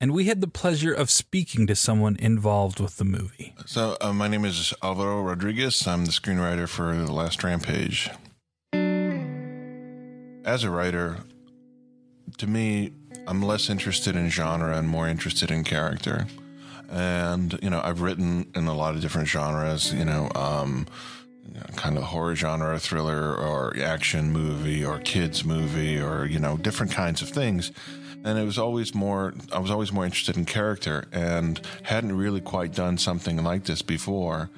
And we had the pleasure of speaking to someone involved with the movie. So, uh, my name is Alvaro Rodriguez. I'm the screenwriter for The Last Rampage. As a writer, to me, I'm less interested in genre and more interested in character. And, you know, I've written in a lot of different genres, you know, um, kind of horror genre, thriller, or action movie, or kids movie, or, you know, different kinds of things and it was always more i was always more interested in character and hadn't really quite done something like this before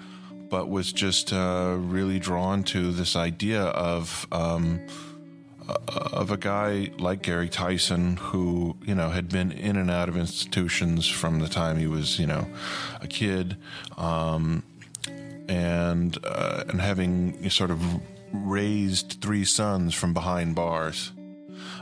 but was just uh, really drawn to this idea of um, uh, of a guy like Gary Tison who you know had been in and out of institutions from the time he was you know a kid um, and uh, and having sort of raised three sons from behind bars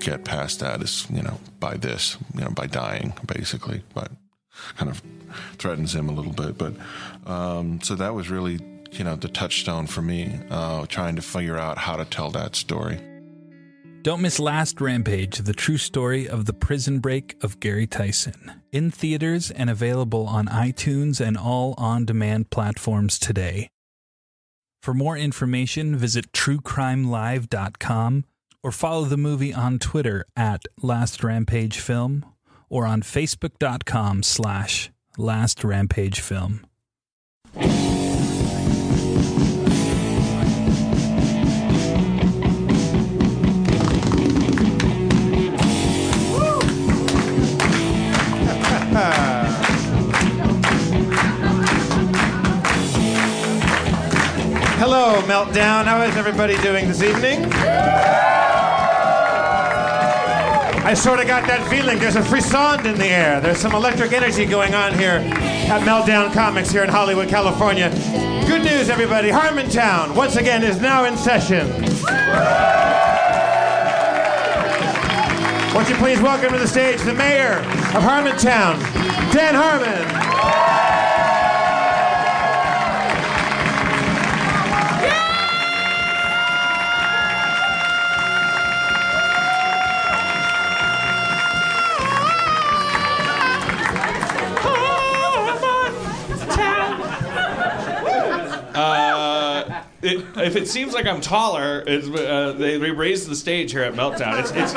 get past that is, you know, by this, you know, by dying, basically. But kind of threatens him a little bit. But um, so that was really, you know, the touchstone for me, uh, trying to figure out how to tell that story. Don't miss Last Rampage, the true story of the prison break of Gary Tison. In theaters and available on iTunes and all on demand platforms today. For more information, visit truecrimelive.com or follow the movie on Twitter at Last Rampage Film or on facebook.com slash Last Rampage Film. Hello, Meltdown. How is everybody doing this evening? I sort of got that feeling. There's a frisson in the air. There's some electric energy going on here at Meltdown Comics here in Hollywood, California. Good news, everybody. Harmontown, once again, is now in session. Won't you please welcome to the stage the mayor of Harmontown, Dan Harmon. Uh, it, if it seems like I'm taller, uh, they, they raised the stage here at Meltdown. It's, it's,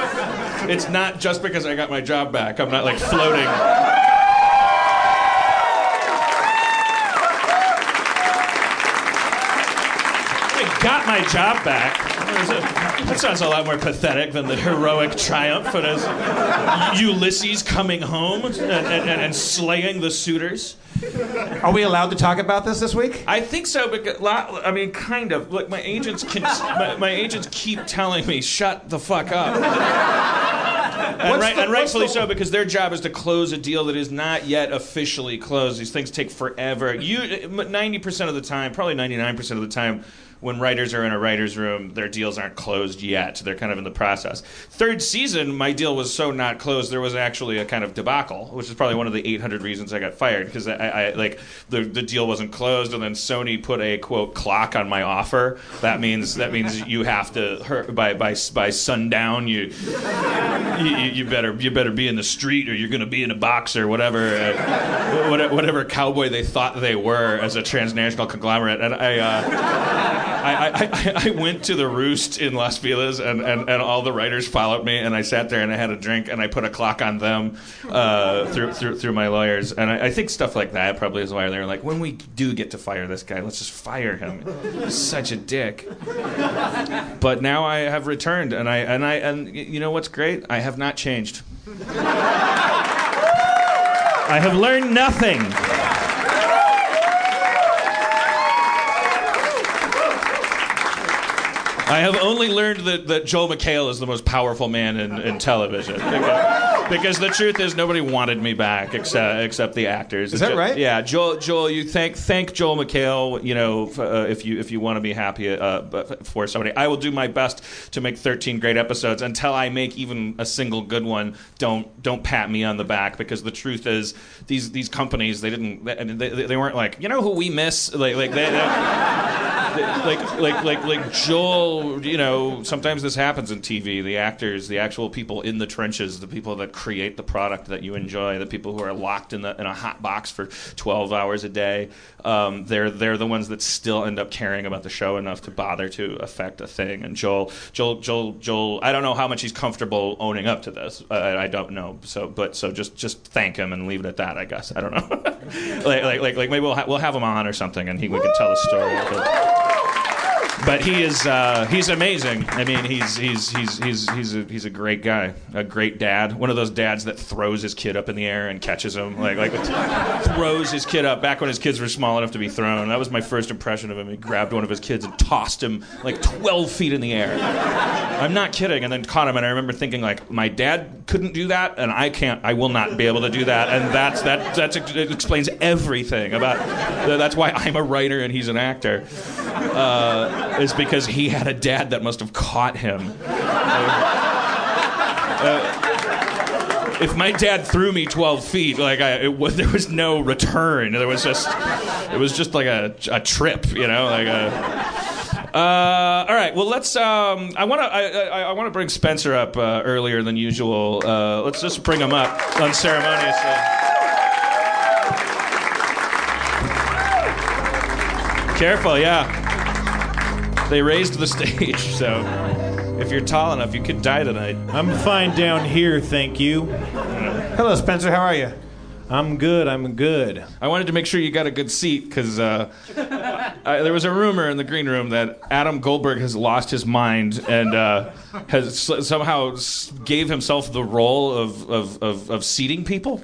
it's not just because I got my job back. I'm not like floating. I got my job back. That sounds a lot more pathetic than the heroic triumph of Ulysses coming home and, and, and slaying the suitors. Are we allowed to talk about this this week? I think so because I mean, kind of. Like my agents can, my, my agents keep telling me, "Shut the fuck up." and, right, the- and rightfully the- so because their job is to close a deal that is not yet officially closed. These things take forever. You, ninety percent of the time, probably ninety nine percent of the time. When writers are in a writer's room, their deals aren't closed yet. They're kind of in the process. Third season, my deal was so not closed, there was actually a kind of debacle, which is probably one of the 800 reasons I got fired because I, I like the the deal wasn't closed, and then Sony put a quote clock on my offer. That means that means you have to by by by sundown you you, you better you better be in the street or you're going to be in a box or whatever uh, whatever cowboy they thought they were as a transnational conglomerate. And I. Uh, I, I, I went to the roost in Las Feliz and, and, and all the writers followed me and I sat there and I had a drink and I put a clock on them uh, through, through through my lawyers. And I, I think stuff like that probably is why they're like when we do get to fire this guy let's just fire him. Such a dick. But now I have returned and I and I and you know what's great? I have not changed. I have learned nothing I have only learned that, that Joel McHale is the most powerful man in, in television. Because, because the truth is, nobody wanted me back except except the actors. Is that Jo- right? Yeah, Joel. Joel, you thank thank Joel McHale. You know, f- uh, if you if you want to be happy uh, but for somebody, I will do my best to make 13 great episodes. Until I make even a single good one, don't don't pat me on the back because the truth is, these these companies they didn't they, they, they weren't like you know who we miss like like they, they like like like like Joel, you know, sometimes this happens in TV. The actors, the actual people in the trenches, the people that create the product that you enjoy, the people who are locked in the in a hot box for 12 hours a day, um, they're they're the ones that still end up caring about the show enough to bother to affect a thing. And Joel, Joel, Joel, Joel, I don't know how much he's comfortable owning up to this. I, I don't know. So, but so just just thank him and leave it at that. I guess I don't know. like, like like like maybe we'll ha- we'll have him on or something, and he we can tell the story. But, he is uh, he's amazing. I mean, he's he's he's he's he's a, he's a great guy, a great dad. One of those dads that throws his kid up in the air and catches him, like like throws his kid up. Back when his kids were small enough to be thrown, that was my first impression of him. He grabbed one of his kids and tossed him like 12 feet in the air. I'm not kidding. And then caught him, and I remember thinking like, my dad couldn't do that, and I can't. I will not be able to do that. And that's that that's it explains everything about. That's why I'm a writer and he's an actor uh, is because he had a dad that must have caught him. Uh, if my dad threw me 12 feet, like I, was, there was no return. There was just, it was just like a, a trip, you know, like a. Uh, all right. Well, let's. Um, I want to. I, I, I want to bring Spencer up uh, earlier than usual. Uh, let's just bring him up unceremoniously. Careful, yeah. They raised the stage, so if you're tall enough, you could die tonight. I'm fine down here, thank you. Hello, Spencer. How are you? I'm good, I'm good. I wanted to make sure you got a good seat because uh, I- there was a rumor in the green room that Adam Goldberg has lost his mind and uh, has somehow gave himself the role of, of, of, of seating people.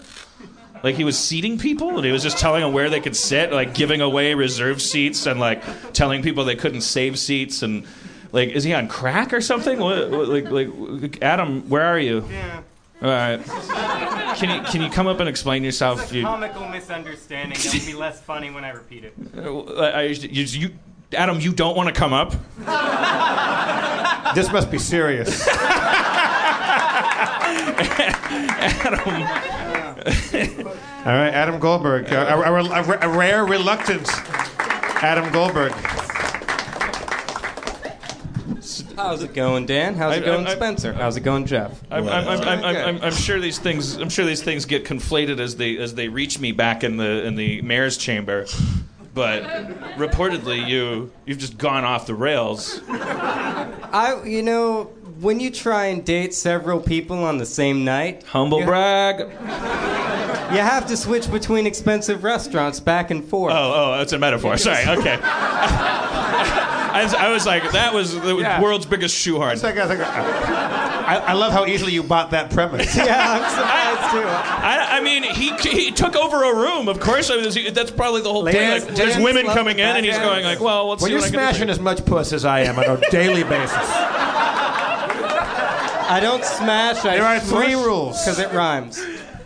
Like he was seating people, and he was just telling them where they could sit, like giving away reserved seats, and like telling people they couldn't save seats, and like, is he on crack or something? What, what- like, like, Adam, where are you? Yeah, All right. Can you can you come up and explain yourself? It's a You, comical misunderstanding. It'll be less funny when I repeat it. Uh, I, you, you, Adam, you don't want to come up. This must be serious. All right, Adam Goldberg. Uh, a, a, a, a rare, reluctance. Adam Goldberg. How's it going, Dan? How's it I- going, I- Spencer? How's it going, Jeff? I'm, I'm, I'm, I'm, I'm, I'm, I'm sure these things. I'm sure these things get conflated as they as they reach me back in the in the mayor's chamber. But reportedly, you you've just gone off the rails. I, you know, when you try and date several people on the same night, Humble you, brag. you have to switch between expensive restaurants back and forth. Oh, oh, that's a metaphor. Sorry. Okay. I, was- I was like, that was the Yeah. world's biggest shoehorn. It's like- it's like- I, I love how easily you bought that premise. Yeah, I'm surprised too. I, I mean, he he took over a room. Of course, I mean, that's probably the whole point. Ladies- Like, there's women coming in, and he's going like, "Well, let's When see you're what I can do." smashing as much puss as I am on a daily basis, I don't smash. I There are three rules. because it rhymes.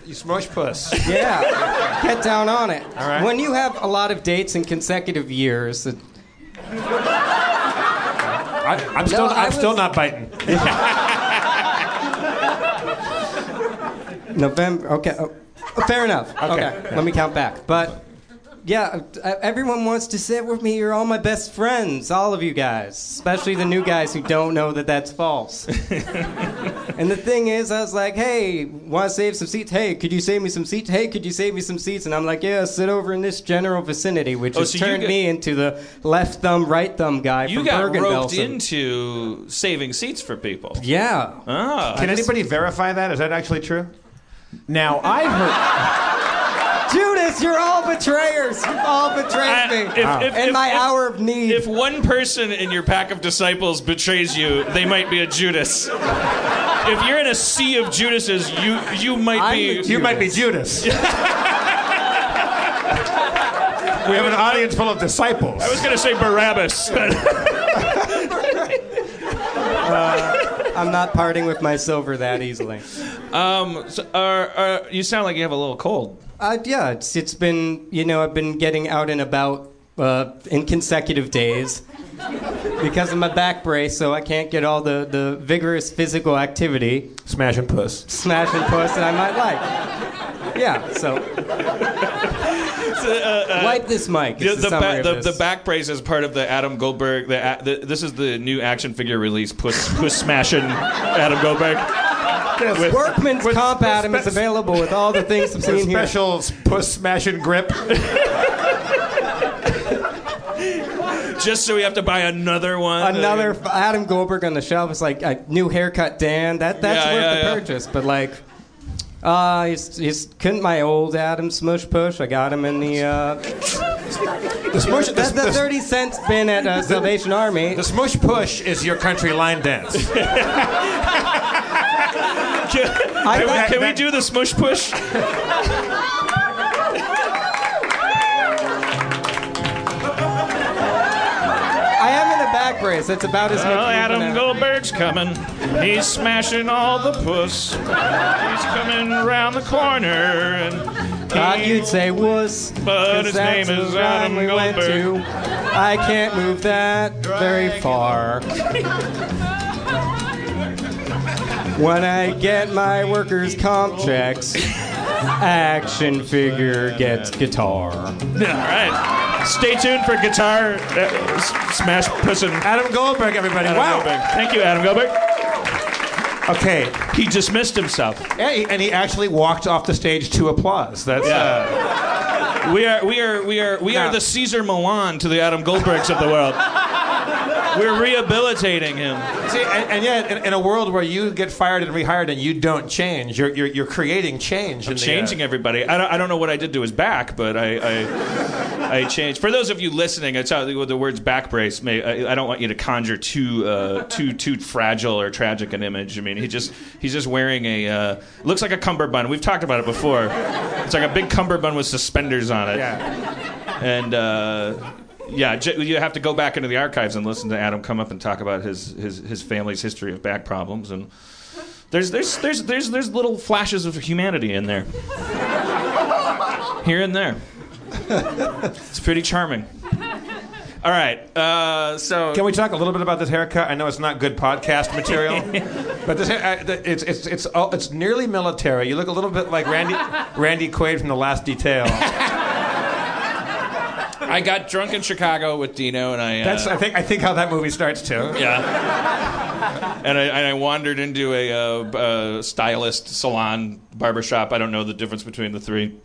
you smush puss. Yeah, get down on it. All right. When you have a lot of dates in consecutive years, it, I, I'm still, No, I I'm still not biting. November. Okay, oh, fair enough. Okay, Okay. let me count back. But yeah, uh, everyone wants to sit with me. You're all my best friends, all of you guys, especially the new guys who don't know that that's false. and the thing is, I was like, "Hey, want to save some seats? Hey, could you save me some seats? Hey, could you save me some seats?" And I'm like, "Yeah, sit over in this general vicinity," which Oh, has so turned got- me into the left thumb, right thumb guy You from got roped Bergen-Belsen. into saving seats for people. Yeah. Ah. Can anybody verify that? Is that actually true? Now I heard. Judas, you're all betrayers. You've all betrayed I- me. if- if- in if- my if- hour of need. If one person in your pack of disciples betrays you, they might be a Judas. If you're in a sea of Judases, you you might I'm be. the You might be Judas. we have an audience full of disciples. I was gonna say Barabbas. but I'm not parting with my silver that easily. um, so, uh, uh, you sound like you have a little cold. Uh, yeah, it's it's been you know I've been getting out and about uh, in consecutive days because of my back brace, so I can't get all the, the vigorous physical activity, Smashing puss. smash and puss that I might like. Yeah, so wipe this mic. The, the, the, ba- the, this. the back brace is part of the Adam Goldberg. The, the, this is the new action figure release. Puss, puss smashing Adam Goldberg. With- Workman's with- Comp with Adam is available with all the things I'm With seeing here. special puss smashing grip. just so we have to buy another one. Another f- Adam Goldberg on the shelf is like a new haircut, Dan. That that's Yeah, worth yeah, the yeah. purchase. But like, uh, he's, he's couldn't my old Adam smush push. I got him in the uh, The smush, the, that's the the- thirty cents bin at uh, Salvation Army. the smush push is your country line dance. Can, I, can we, I, can we do the smush push? I am in a back brace. That's about as much. Well, movement Adam as- Goldberg's coming. He's smashing all the puss. He's coming around the corner and Thought you'd say wuss. But his name is Adam we went Goldberg. to. I can't move that very far. when I get my workers' comp checks, action figure gets guitar. All right. Stay tuned for guitar uh, smash pussin'. Adam Goldberg, everybody. Adam wow. Goldberg. Thank you, Adam Goldberg. Okay. He dismissed himself. Yeah, he- and he actually walked off the stage to applause. That's uh, We are we are we are we are Now- the Cesar Millan to the Adam Goldbergs of the world. We're rehabilitating him. see, and, and yet in, in a world where you get fired and rehired and you don't change, you're you're, you're creating change. in the, uh, changing everybody. I don't, I don't know what I did to his back, but I, I, I changed. For those of you listening, it's how the, the words back brace may. I, I don't want you to conjure too, uh, too, too fragile or tragic an image. I mean, he just he's just wearing a uh, looks like a cummerbund. We've talked about it before. It's like a big cummerbund with suspenders on it, Yeah. and. Uh, yeah, j- you have to go back into the archives and listen to Adam come up and talk about his, his, his family's history of back problems and There's there's there's there's there's little flashes of humanity in there, here and there. It's pretty charming. All right, uh, so Can we talk a little bit about this haircut? I know it's not good podcast material, but this uh, it's it's it's all, it's nearly military. You look a little bit like Randy Randy Quaid from The Last Detail. I got drunk in Chicago with Dino, and I uh, That's I think I think how that movie starts too. Yeah. And I, and I wandered into a uh, uh, stylist salon barbershop. I don't know the difference between the three.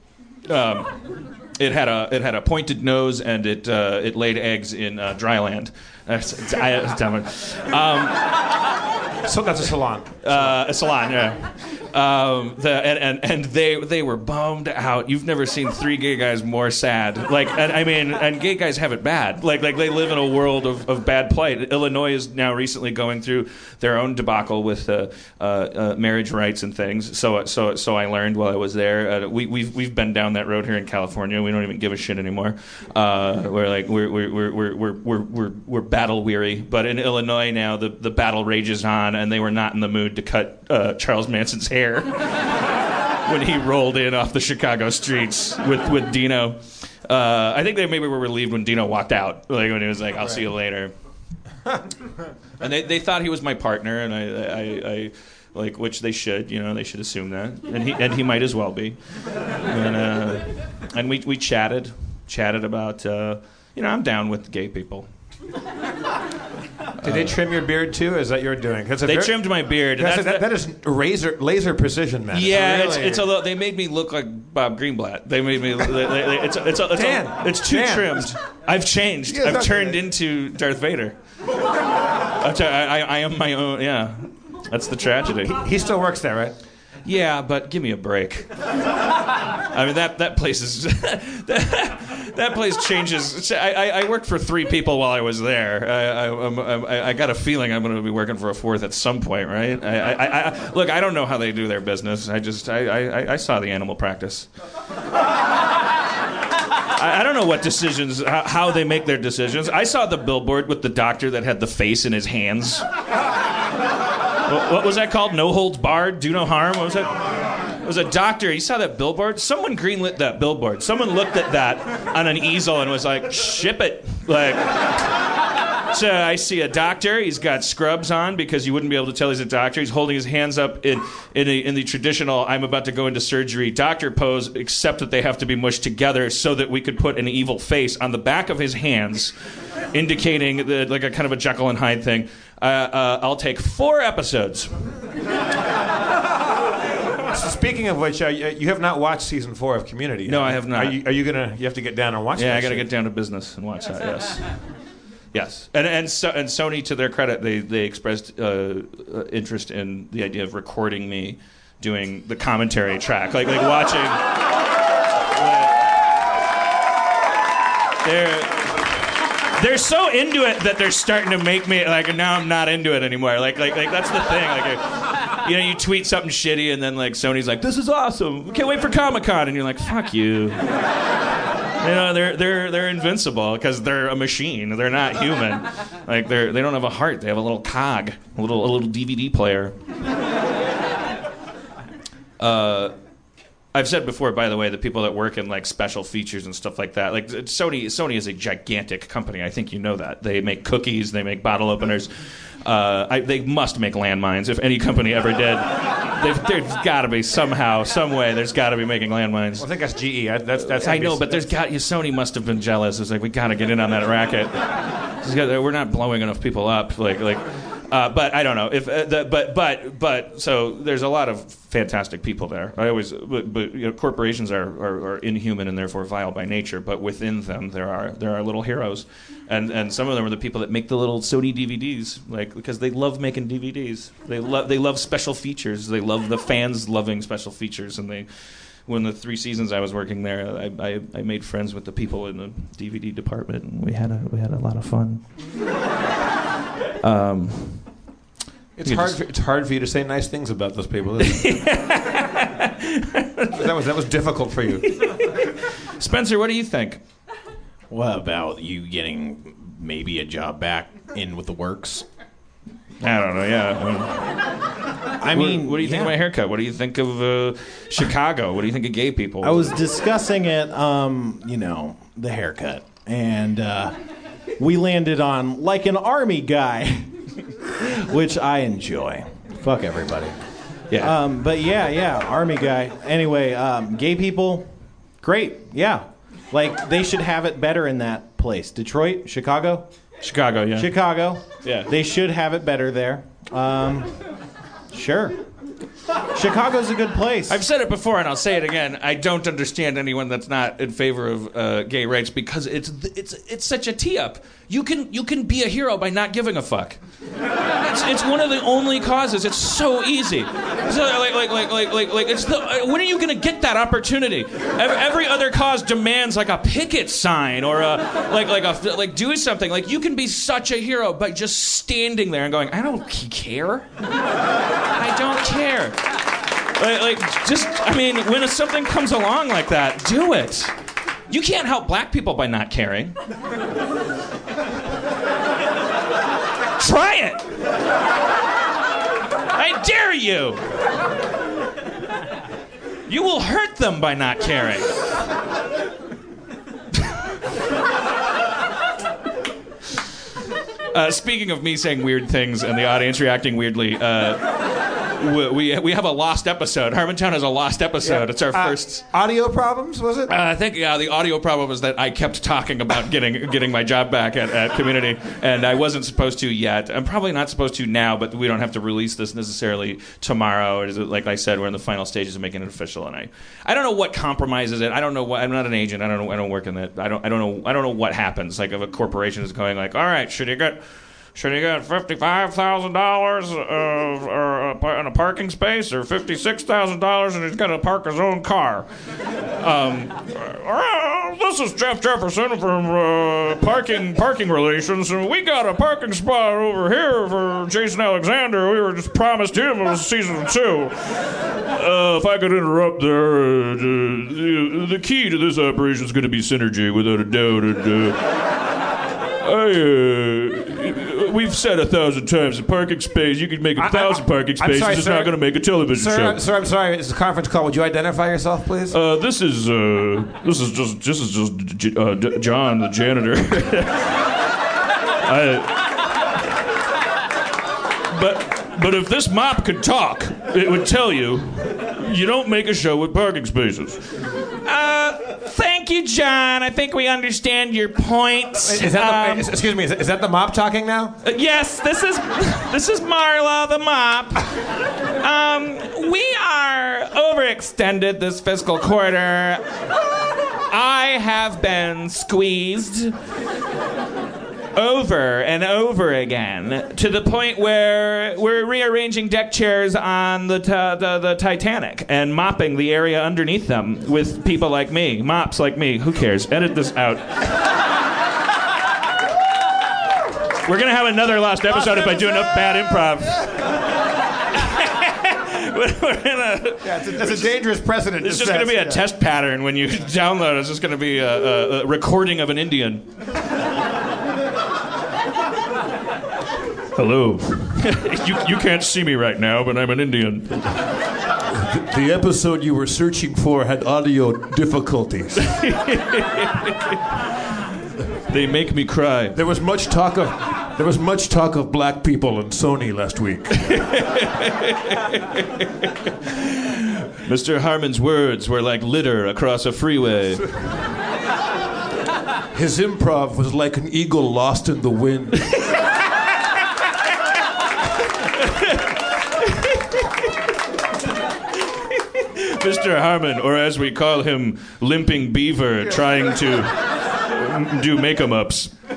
Um, it had a it had a pointed nose and it uh, it laid eggs in uh, dry land. It's- I- damn it. Um, So that's a salon. uh, a salon, yeah. Um, the, and, and and they they were bummed out. You've never seen three gay guys more sad. Like, and, I mean, and gay guys have it bad. Like, like they live in a world of, of bad plight. Illinois is now recently going through their own debacle with uh, uh, uh, marriage rights and things. So, so, so I learned while I was there. Uh, we, we've we've been down that road here in California. We don't even give a shit anymore. Uh, we're like we're we're we're we're we're we're, we're, we're battle weary. But in Illinois now, the the battle rages on, and they were not in the mood to cut uh, Charles Manson's hair when he rolled in off the Chicago streets with with Dino. Uh, I think they maybe were relieved when Dino walked out, like when he was like, "I'll see you later." and they, they thought he was my partner, and I, I, I like which they should, you know, they should assume that, and he and he might as well be. And uh, and we we chatted chatted about, uh, you know, I'm down with gay people. Did they trim your beard too? Or Is that your doing? a They very- trimmed my beard. That's, that's- that, that is razor laser precision, man. Yeah, it's, really- it's a little, they made me look like Bob Greenblatt. They made me. They, they, it's a, it's a, it's, Dan, it's too Dan. trimmed. I've changed. Yeah, I've that's turned into Darth Vader. T- I, I, I am my own. Yeah, that's the tragedy. He still works there, right? Yeah, but give me a break. I mean that that place is that, that place changes. I, I, I worked for three people while I was there. I, I, I, got a feeling I'm going to be working for a fourth at some point, right? I, look, I don't know how they do their business. I just I, I, saw the animal practice. I, don't know what decisions, how they make their decisions. I saw the billboard with the doctor that had the face in his hands. What, what was that called? No holds barred, do no harm. What was that? It was a doctor. You saw that billboard? Someone greenlit that billboard. Someone looked at that on an easel and was like, "Ship it!" Like. So I see a doctor. He's got scrubs on because you wouldn't be able to tell he's a doctor. He's holding his hands up in in, a, in the traditional "I'm about to go into surgery" doctor pose, except that they have to be mushed together so that we could put an evil face on the back of his hands, indicating the, like a kind of a Jekyll and Hyde thing. Uh, uh, I'll take four episodes. So speaking of which, uh, you have not watched season four of Community. No. I have not. Are you, are you gonna? You have to get down and watch. That? Yeah, I got to get down to business and watch that. Yes, yes. And and so, and Sony, to their credit, they they expressed uh, uh, interest in the idea of recording me doing the commentary track, like like watching. They're they're so into it that they're starting to make me like now I'm not into it anymore. Like like like that's the thing. Like. you know, you tweet something shitty, and then like Sony's like, "This is awesome! Can't wait for Comic Con," and you're like, "Fuck you!" You know, they're they're they're invincible because they're a machine. They're not human. Like they're they don't have a heart. They have a little cog, a little a little DVD player. Uh, I've said before, by the way, the people that work in like special features and stuff like that, like Sony. Sony is a gigantic company. I think you know that. They make cookies. They make bottle openers. Uh, I, they must make landmines. If any company ever did, They've, there's got to be somehow, some way. There's got to be making landmines. Well, I think that's GE. I, that's that's. I know, but there's got Sony must have been jealous. It's like we got to get in on that racket. We're not blowing enough people up. Like like, uh, but I don't know if uh, the, but but but so there's a lot of fantastic people there. I always but, but you know, corporations are, are, are inhuman and therefore vile by nature. But within them there are there are little heroes, and and some of them are the people that make the little Sony DVDs, like because they love making DVDs. They love they love special features. They love the fans loving special features, and they when the three seasons I was working there, I, I, I made friends with the people in the DVD department, and we had a we had a lot of fun. Um, It's hard. just- For, it's hard for you to say nice things about those people. Isn't it? that was that was difficult for you. Spencer, what do you think? What about you getting maybe a job back in with the works? I don't know. Yeah, I mean, I What- mean, what, do you think of my haircut? What do you think of uh, Chicago? What do you think of gay people? I was discussing it, um, you know, the haircut, and uh, we landed on like an army guy, which I enjoy. Fuck everybody. yeah. Um, but yeah, yeah, army guy. Anyway, um, gay people, great. Yeah, like they should have it better in that place. Detroit, Chicago, Chicago, yeah. Chicago. Yeah. they should have it better there. Um, sure. Chicago's a good place. I've said it before, and I'll say it again. I don't understand anyone that's not in favor of uh, gay rights because it's it's it's such a tee up. You can you can be a hero by not giving a fuck. It's, it's one of the only causes. It's so easy. So like like like like like like it's the when are you gonna get that opportunity? Every, every other cause demands like a picket sign or a like like a like do something. Like you can be such a hero by just standing there and going, I don't care. I don't care. Like, just, I mean, when something comes along like that, do it. You can't help black people by not caring. Try it. I dare you. You will hurt them by not caring. Uh, speaking of me saying weird things and the audience reacting weirdly, uh, we, we, we have a lost episode. Harmontown has a lost episode. It's our Uh, first. audio problems, was it? Uh, I think yeah, the audio problem was that I kept talking about getting getting my job back at, at Community, and I wasn't supposed to yet. I'm probably not supposed to now, but we don't have to release this necessarily tomorrow. It is- Like I said, we're in the final stages of making it official, and I I don't know what compromises it. I don't know what. I'm not an agent. I don't know. I don't work in that. I don't. I don't know. I don't know what happens. Like if a corporation is going like, all right, should you get should he get fifty-five thousand dollars of in a parking space, or fifty-six thousand dollars, and he's got to park his own car? Um, uh, this is Jeff Jefferson from uh, parking parking relations, and we got a parking spot over here for Jason Alexander. We were just promised him it was season two. Uh, if I could interrupt there, uh, the, the key to this operation is going to be synergy, without a doubt. And, uh, I, uh, we've said a thousand times a parking space. You can make a I- I- thousand parking I'm spaces. sorry, it's sir. not going to make a television Sir, show. I'm- sir, I'm sorry. It's a conference call. Would you identify yourself, please? Uh, this is uh, this is just this is just J- uh, D- John, the janitor. I, but but if this mop could talk, it would tell you you don't make a show with parking spaces. Uh, thank you, John. I think we understand your point. is that the, Um, is- excuse me? Is, is that the mop talking now? uh, yes, this is this is Marla the mop. Um, we are overextended this fiscal quarter. I have been squeezed over and over again to the point where we're rearranging deck chairs on the, ta- the the Titanic and mopping the area underneath them with people like me, mops like me. Who cares? Edit this out. We're gonna have another lost episode if I do enough bad improv. We're gonna. Yeah, it's a, that's a dangerous precedent. It's just going to be a yeah. test pattern when you download. It's just going to be a, a, a recording of an Indian. Hello. you, you can't see me right now, but I'm an Indian. The episode you were searching for had audio difficulties. They make me cry. There was much talk of there was much talk of black people in Sony last week. Mr. Harmon's words were like litter across a freeway. His improv was like an eagle lost in the wind. Mr. Harmon, or as we call him, Limping Beaver, trying to do make 'em ups. All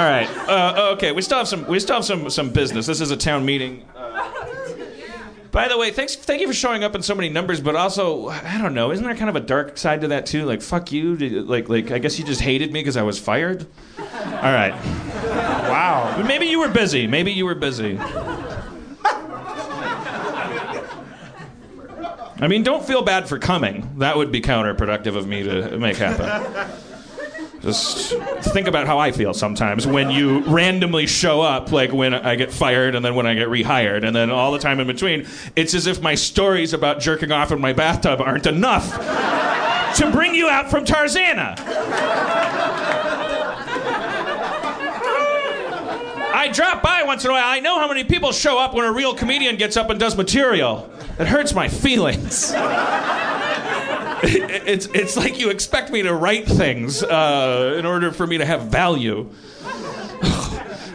right. Uh, okay. We still have some. We still have some some business. This is a town meeting. Uh, by the way, thanks. Thank you for showing up in so many numbers, but also, I don't know. Isn't there kind of a dark side to that too? Like, fuck you. Like, like I guess you just hated me because I was fired. All right. Wow. Maybe you were busy. Maybe you were busy. I mean, don't feel bad for coming. That would be counterproductive of me to make happen. Just think about how I feel sometimes when you randomly show up, like when I get fired and then when I get rehired, and then all the time in between. It's as if my stories about jerking off in my bathtub aren't enough to bring you out from Tarzana. I drop by once in a while. I know how many people show up when a real comedian gets up and does material. It hurts my feelings. It- it's, it's like you expect me to write things uh, in order for me to have value.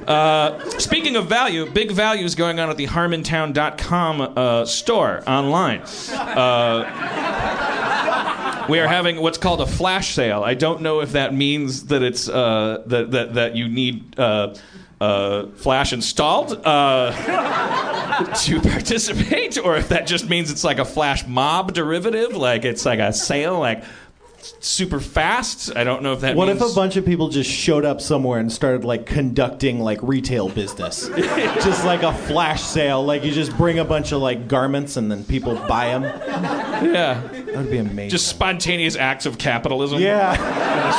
Uh, speaking of value, big value is going on at the harmontown.com uh, store online. Uh, we are having what's called a flash sale. I don't know if that means that it's uh, that, that that you need uh, flash installed uh, to participate, or if that just means it's like a flash mob derivative, like it's like a sale, like super fast. I don't know if that. What if a bunch of people just showed up somewhere and started like conducting like retail business, just like a flash sale? Like you just bring a bunch of like garments and then people buy them. Yeah, That would be amazing. just spontaneous acts of capitalism. yeah, in the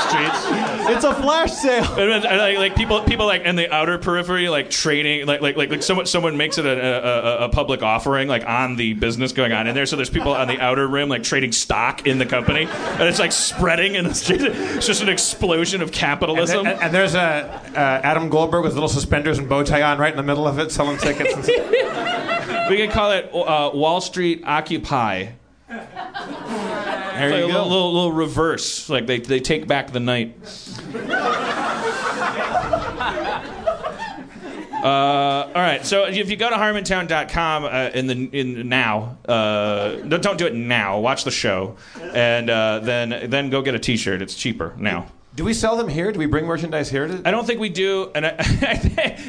streets. it's a flash sale. And like, like people, people like in the outer periphery, like trading, like like like, like someone someone makes it a, a, a, a public offering, like on the business going on in there. So there's people on the outer rim, like trading stock in the company, and it's like spreading, and it's just, it's just an explosion of And, capitalism. and- and there's a uh, Adam Goldberg with little suspenders and bow tie on right in the middle of it, selling tickets. And stuff. we could call it uh, Wall Street Occupy. There you a go. little, little, little reverse, like they, they take back the night. Uh, all right, so if you go to harmontown.com uh, in the in now, uh, don't do it now. Watch the show, and uh, then then go get a T-shirt. It's cheaper now. Do we sell them here? Do we bring merchandise here? To- I don't think we do, and I,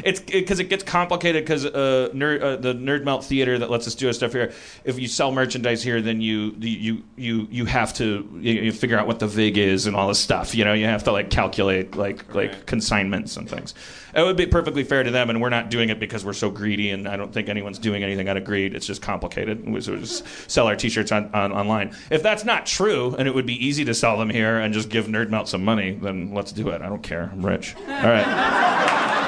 it's because it gets complicated because uh, nerd, uh, the Nerd Melt Theater that lets us do our stuff here. If you sell merchandise here, then you you you you have to you, you figure out what the vig is and all this stuff. You know, you have to like calculate like like consignments and things. It would be perfectly fair to them, and we're not doing it because we're so greedy, and I don't think anyone's doing anything out of greed. It's just complicated. We just sell our T-shirts on, on online. If that's not true, and it would be easy to sell them here and just give Nerd Melt some money, then let's do it. I don't care. I'm rich. All right.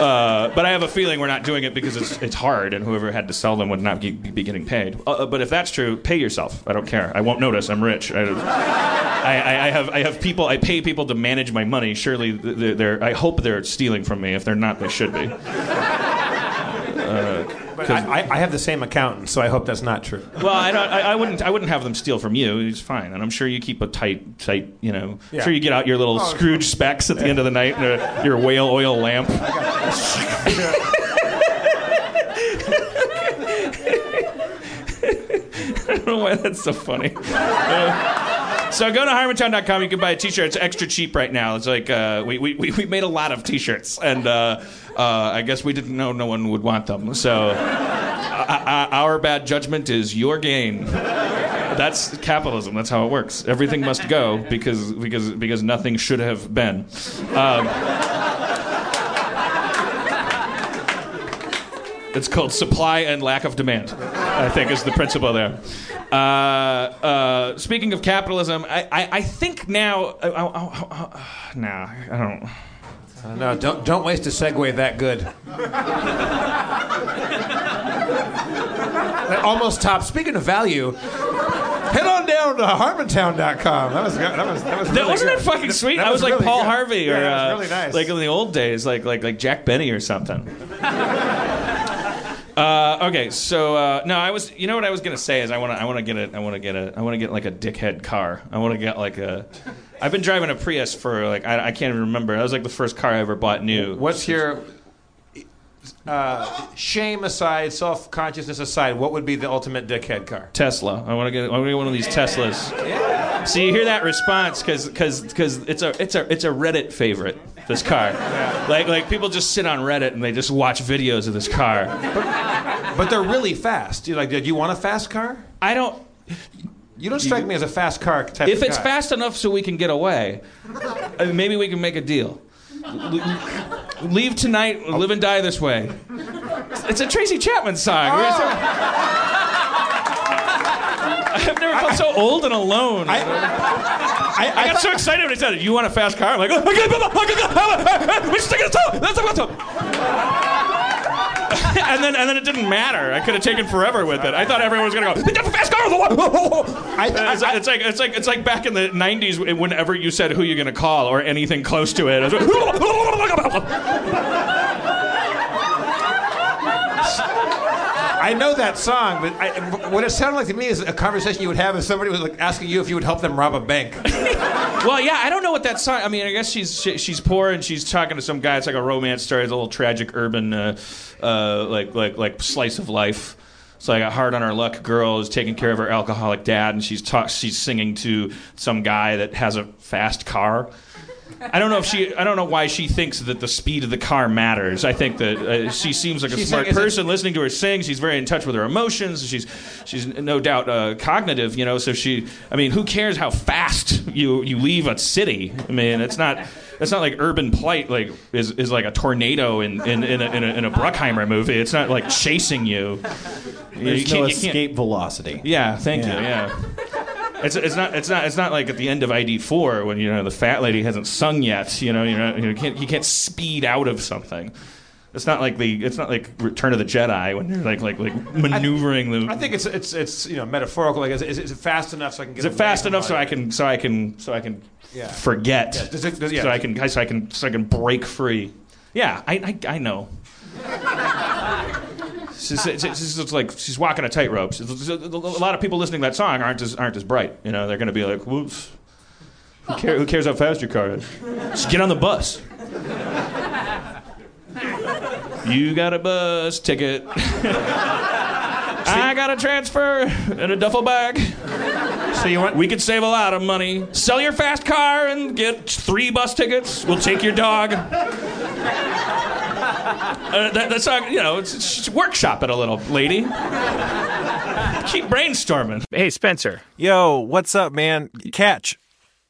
Uh, but I have a feeling we're not doing it because it's, it's hard, and whoever had to sell them would not be, be getting paid. Uh, but if that's true, pay yourself. I don't care. I won't notice. I'm rich. I, I, I have I have people. I pay people to manage my money. Surely they're, they're. I hope they're stealing from me. If they're not, they should be. But I, I, have the same accountant, so I hope that's not true. Well, I don't. I, I wouldn't. I wouldn't have them steal from you. It's fine, and I'm sure you keep a tight, tight. You know, Yeah. sure you get out your little Scrooge specs at the end of the night and uh, your whale oil lamp. I don't know why that's so funny. Uh, so go to harmontown.com. You can buy a T-shirt. It's extra cheap right now. It's like uh, we, we we made a lot of T-shirts, and uh, uh, I guess we didn't know no one would want them. So uh, our bad judgment is your gain. That's capitalism. That's how it works. Everything must go because because because nothing should have been. Um, it's called supply and lack of demand. I think is the principle there. Uh, uh, speaking of capitalism, I, I, I think now. Uh, uh, uh, uh, nah, I don't. Uh, no, don't don't waste a segue that good. That almost top. Speaking of value, head on down to harmontown.com. That was that was that was That really wasn't good. that fucking sweet. That I was, like really Paul good. Harvey or Yeah, that was uh, really nice. like in the old days, like like like Jack Benny or something. Uh, okay, so uh, no, I was. You know what I was gonna say is I want to. I want to get a. I want to get a. I want to get like a dickhead car. I want to get like a. I've been driving a Prius for like I, I can't even remember. That was like the first car I ever bought new. What's your uh, shame aside, self consciousness aside? What would be the ultimate dickhead car? Tesla. I want to get. I want to get one of these Teslas. So you hear that response because because because it's a it's a it's a Reddit favorite. This car, like like people just sit on Reddit and they just watch videos of this car. But they're really fast. You like? Do you want a fast car? I don't. You don't strike me as a fast car type. If it's fast enough so we can get away, uh, maybe we can make a deal. Leave tonight, live and die this way. It's a Tracy Chapman song. I've never felt so old and alone. I, I, I, got so excited when he said. You want a fast car? I'm like, oh, taking a tow. Let's take a tow. and then and then it didn't matter. I could have taken forever with it. I thought everyone was gonna go fast car. I, It's, it's like it's like it's like back in the '90s. Whenever you said who you're gonna call or anything close to it, it was I know that song, but I, what it sounded like to me is a conversation you would have if somebody was like asking you if you would help them rob a bank. well, yeah, I don't know what that song. I mean, I guess she's she, she's poor and she's talking to some guy. It's like a romance story. It's a little tragic urban, uh, uh, like like like slice of life. It's like a hard on her luck girl is taking care of her alcoholic dad, and she's talk, she's singing to some guy that has a fast car. I don't know if she. I don't know why she thinks that the speed of the car matters. I think that uh, she seems like a She's smart saying, is it- person. Listening to her sing, she's very in touch with her emotions. She's she's no doubt uh, cognitive. You know, so she. I mean, who cares how fast you you leave a city? I mean, it's not. It's not like urban plight like is, is like a tornado in in, in, a, in, a, in a Bruckheimer movie. It's not like chasing you. You There's can't- no you escape velocity. yeah, thank Yeah. you. Yeah. It's, it's not it's not it's not like at the end of ID four when you know the fat lady hasn't sung yet. You know you know you can't you can't speed out of something. It's not like the it's not like Return of the Jedi when you're like like like maneuvering the. I think it's it's it's you know metaphorical. Like, is, is, is it fast enough so I can get? is it fast enough so I can so I can so I can Yeah. forget Yeah, does it- does- yeah. so I can so I can so I can break free? Yeah, I I, I know. She's, it's, it's, it's like she's walking a tightrope. A lot of people listening to that song aren't as aren't as bright. You know, they're going to be like, "Whoops, who, care, who cares how fast your car is? Just get on the bus." You got a bus ticket. I got a transfer and a duffel bag. So you want? We could save a lot of money. Sell your fast car and get three bus tickets. We'll take your dog. Uh, that, that's not, you know, it's, it's workshop it a little, lady. Keep brainstorming. Hey, Spencer. Yo, what's up, man? Catch.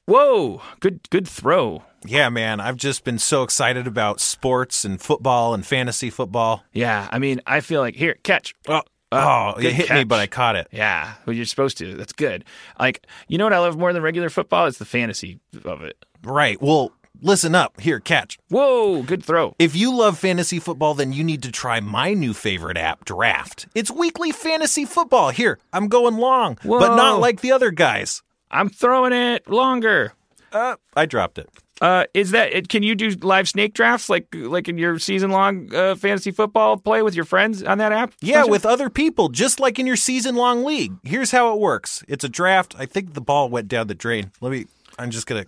Whoa, good good throw. Yeah, man. I've just been so excited about sports and football and fantasy football. Yeah, I mean, I feel like here, catch. Oh, Uh, oh it good hit me, but I caught it. Yeah, well, you're supposed to. That's good. Like, you know what I love more than regular football? It's the fantasy of it. Right. Well, listen up. Here, catch. Whoa, good throw. If you love fantasy football, then you need to try my new favorite app, Draft. It's weekly fantasy football. Here, I'm going long, but not like the other guys. I'm throwing it longer. Uh, I dropped it. Uh, is that it? Can you do live snake drafts like like in your season long uh, fantasy football play with your friends on that app? Yeah, with other people, just like in your season long league. Here's how it works it's a draft. I think the ball went down the drain. Let me, I'm just to.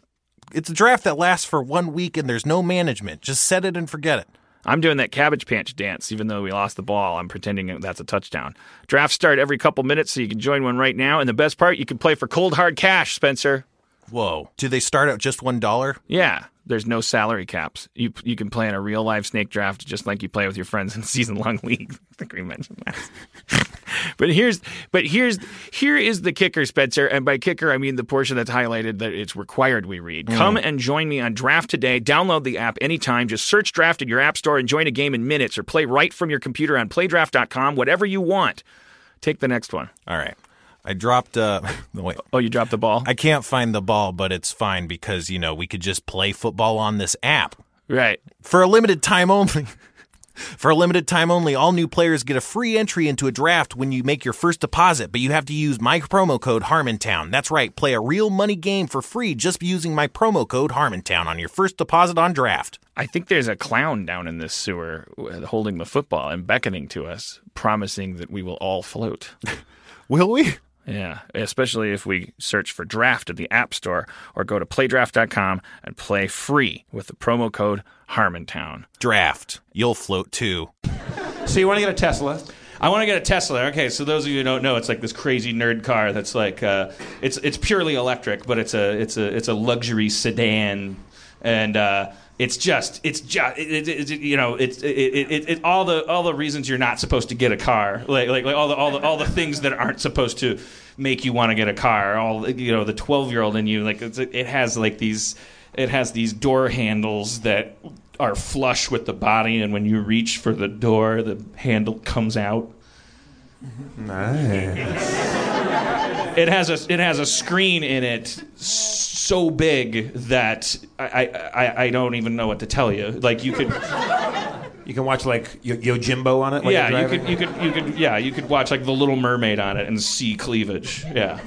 It's a draft that lasts for one week and there's no management. Just set it and forget it. I'm doing that cabbage patch dance, even though we lost the ball. I'm pretending that's a touchdown. Drafts start every couple minutes, so you can join one right now. And the best part, you can play for cold hard cash, Spencer. Whoa. Do they start at just $1? Yeah, there's no salary caps. You you can play in a real live snake draft just like you play with your friends in season long league. I think we mentioned that. but here's but here's here is the kicker, Spencer, and by kicker I mean the portion that's highlighted that it's required we read. Mm. Come and join me on Draft today. Download the app anytime. Just search Draft in your app store and join a game in minutes, or play right from your computer on PlayDraft.com. Whatever you want. Take the next one. All right. I dropped. Uh, wait. Oh, you dropped the ball. I can't find the ball, but it's fine because, you know, we could just play football on this app. right. For a limited time only. For a limited time only, all new players get a free entry into a draft when you make your first deposit, but you have to use my promo code Harmontown. That's right, play a real money game for free just using my promo code Harmontown on your first deposit on draft. I think there's a clown down in this sewer holding the football and beckoning to us, promising that we will all float. Will we? Yeah, especially if we search for draft at the App Store or go to playdraft.com and play free with the promo code Harmontown. Draft. You'll float too. So you want to get a Tesla? I want to get a Tesla. Okay, so those of you who don't know, it's like this crazy nerd car that's like uh, it's it's purely electric, but it's a it's a it's a luxury sedan, and uh, it's just it's just it, it, it, you know it's it, all the all the reasons you're not supposed to get a car, like like, like all the all the all the things that aren't supposed to make you want to get a car. All you know, the twelve year old in you, like it has like these it has these door handles that are flush with the body, and when you reach for the door, the handle comes out. Nice. It has a it has a screen in it so big that I, I I don't even know what to tell you. Like you could You can watch like Yo- Yojimbo on it. While yeah you could you could you could yeah you could watch like The Little Mermaid on it and see cleavage. Yeah.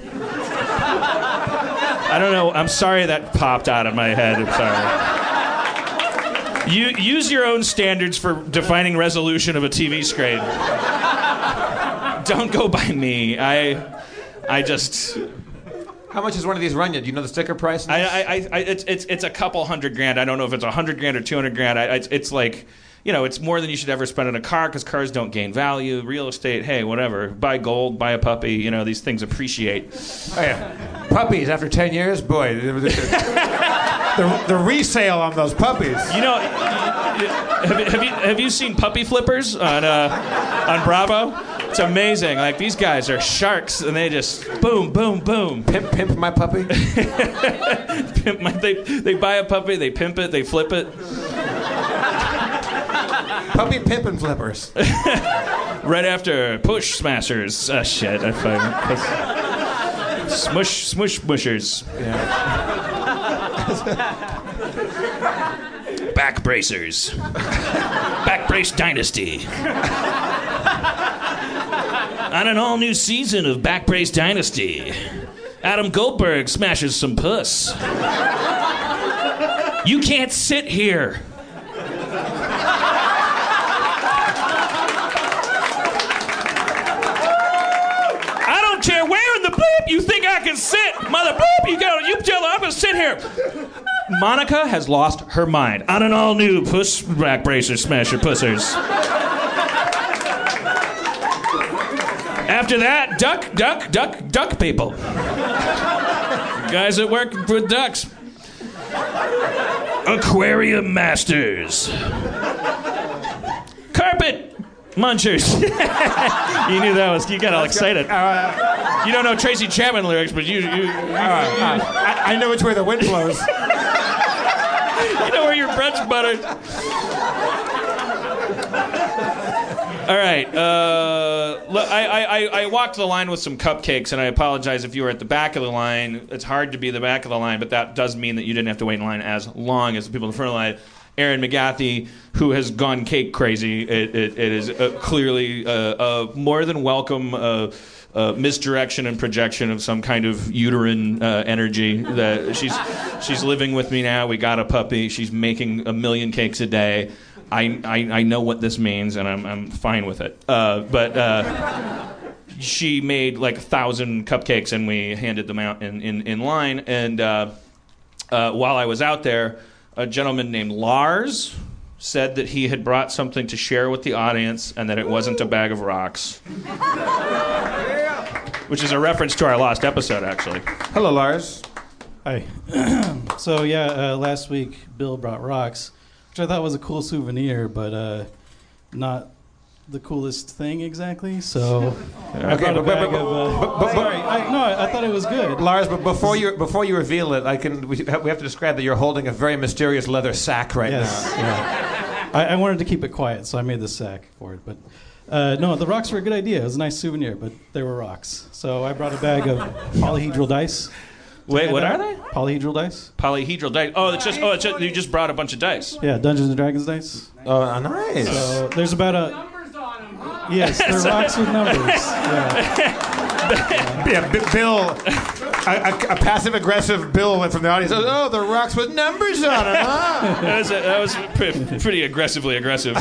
I don't know. I'm sorry that popped out of my head. I'm sorry. You use your own standards for defining resolution of a TV screen. Don't go by me. I I just How much is one of these run you? Do you know the sticker price? I, I, I, I it's, it's, it's a couple hundred grand. I don't know if it's a hundred grand or two hundred grand. I, it's, it's like, you know, it's more than you should ever spend on a car because cars don't gain value. Real estate, hey, whatever. Buy gold, buy a puppy. You know, these things appreciate. Oh, yeah. Puppies after 10 years? Boy, the, the, resale on those puppies. You know, have, you- have you have you seen puppy flippers on uh, on Bravo? It's amazing. Like these guys are sharks, and they just boom, boom, boom. Pimp, pimp my puppy. Pimp my, they they buy a puppy, they pimp it, they flip it. puppy pimp and flippers. Right after push smashers. Ah, shit. I find smush smush mushers. Yeah. Back bracers. Back brace dynasty. On an all new season of Back Brace Dynasty, Adam Goldberg smashes some puss. You can't sit here. I don't care where in the bleep you think I can sit, mother bleep. You go, you tell her I'm gonna sit here. Monica has lost her mind on an all new puss back bracer smasher pussers. After that, duck, duck, duck, duck people. Guys that work with ducks. Aquarium masters. Carpet munchers. you knew that was. You got all excited. Uh, you don't know Tracy Chapman lyrics, but you you, you, I, I know which way the wind blows. you know where your bread's buttered. All right. Uh, I, I, I- walked the line with some cupcakes, and I apologize if you were at the back of the line. It's hard to be the back of the line, but that does mean that you didn't have to wait in line as long as the people in the front of the line. Erin McGathy, who has gone cake crazy, it, it, it is uh, clearly uh, a more than welcome uh, misdirection and projection of some kind of uterine uh, energy. That she's she's living with me now. We got a puppy. She's making a million cakes a day. I, I, I know what this means, and I'm, I'm fine with it. Uh, but uh, she made like a thousand cupcakes, and we handed them out in, in, in line. And uh, uh, while I was out there, a gentleman named Lars said that he had brought something to share with the audience, and that it wasn't a bag of rocks. Which is a reference to our last episode, actually. Hello, Lars. Hi. so yeah, uh, last week Bill brought rocks, which I thought was a cool souvenir, but uh, not the coolest thing exactly. So I Okay, brought but- but- bag but- of. Uh, sorry, I, no, I, I thought it was good. Lars, but before you before you reveal it, I can we have, we have to describe that you're holding a very mysterious leather sack right Yes, now. yeah. I, I wanted to keep it quiet, so I made the sack for it. But uh, no, the rocks were a good idea. It was a nice souvenir, but they were rocks. So I brought a bag of polyhedral dice. Wait, what are they? Polyhedral dice. Polyhedral dice. Oh, it's just oh, it's just, you just brought a bunch of dice. Yeah, Dungeons and Dragons dice. Oh, uh, nice. So there's about a. Yes, they're rocks with numbers. Yeah. yeah, B- Bill, a, a, a passive aggressive Bill went from the audience. Oh, the rocks with numbers on them, huh? That was, that was pretty, pretty aggressively aggressive.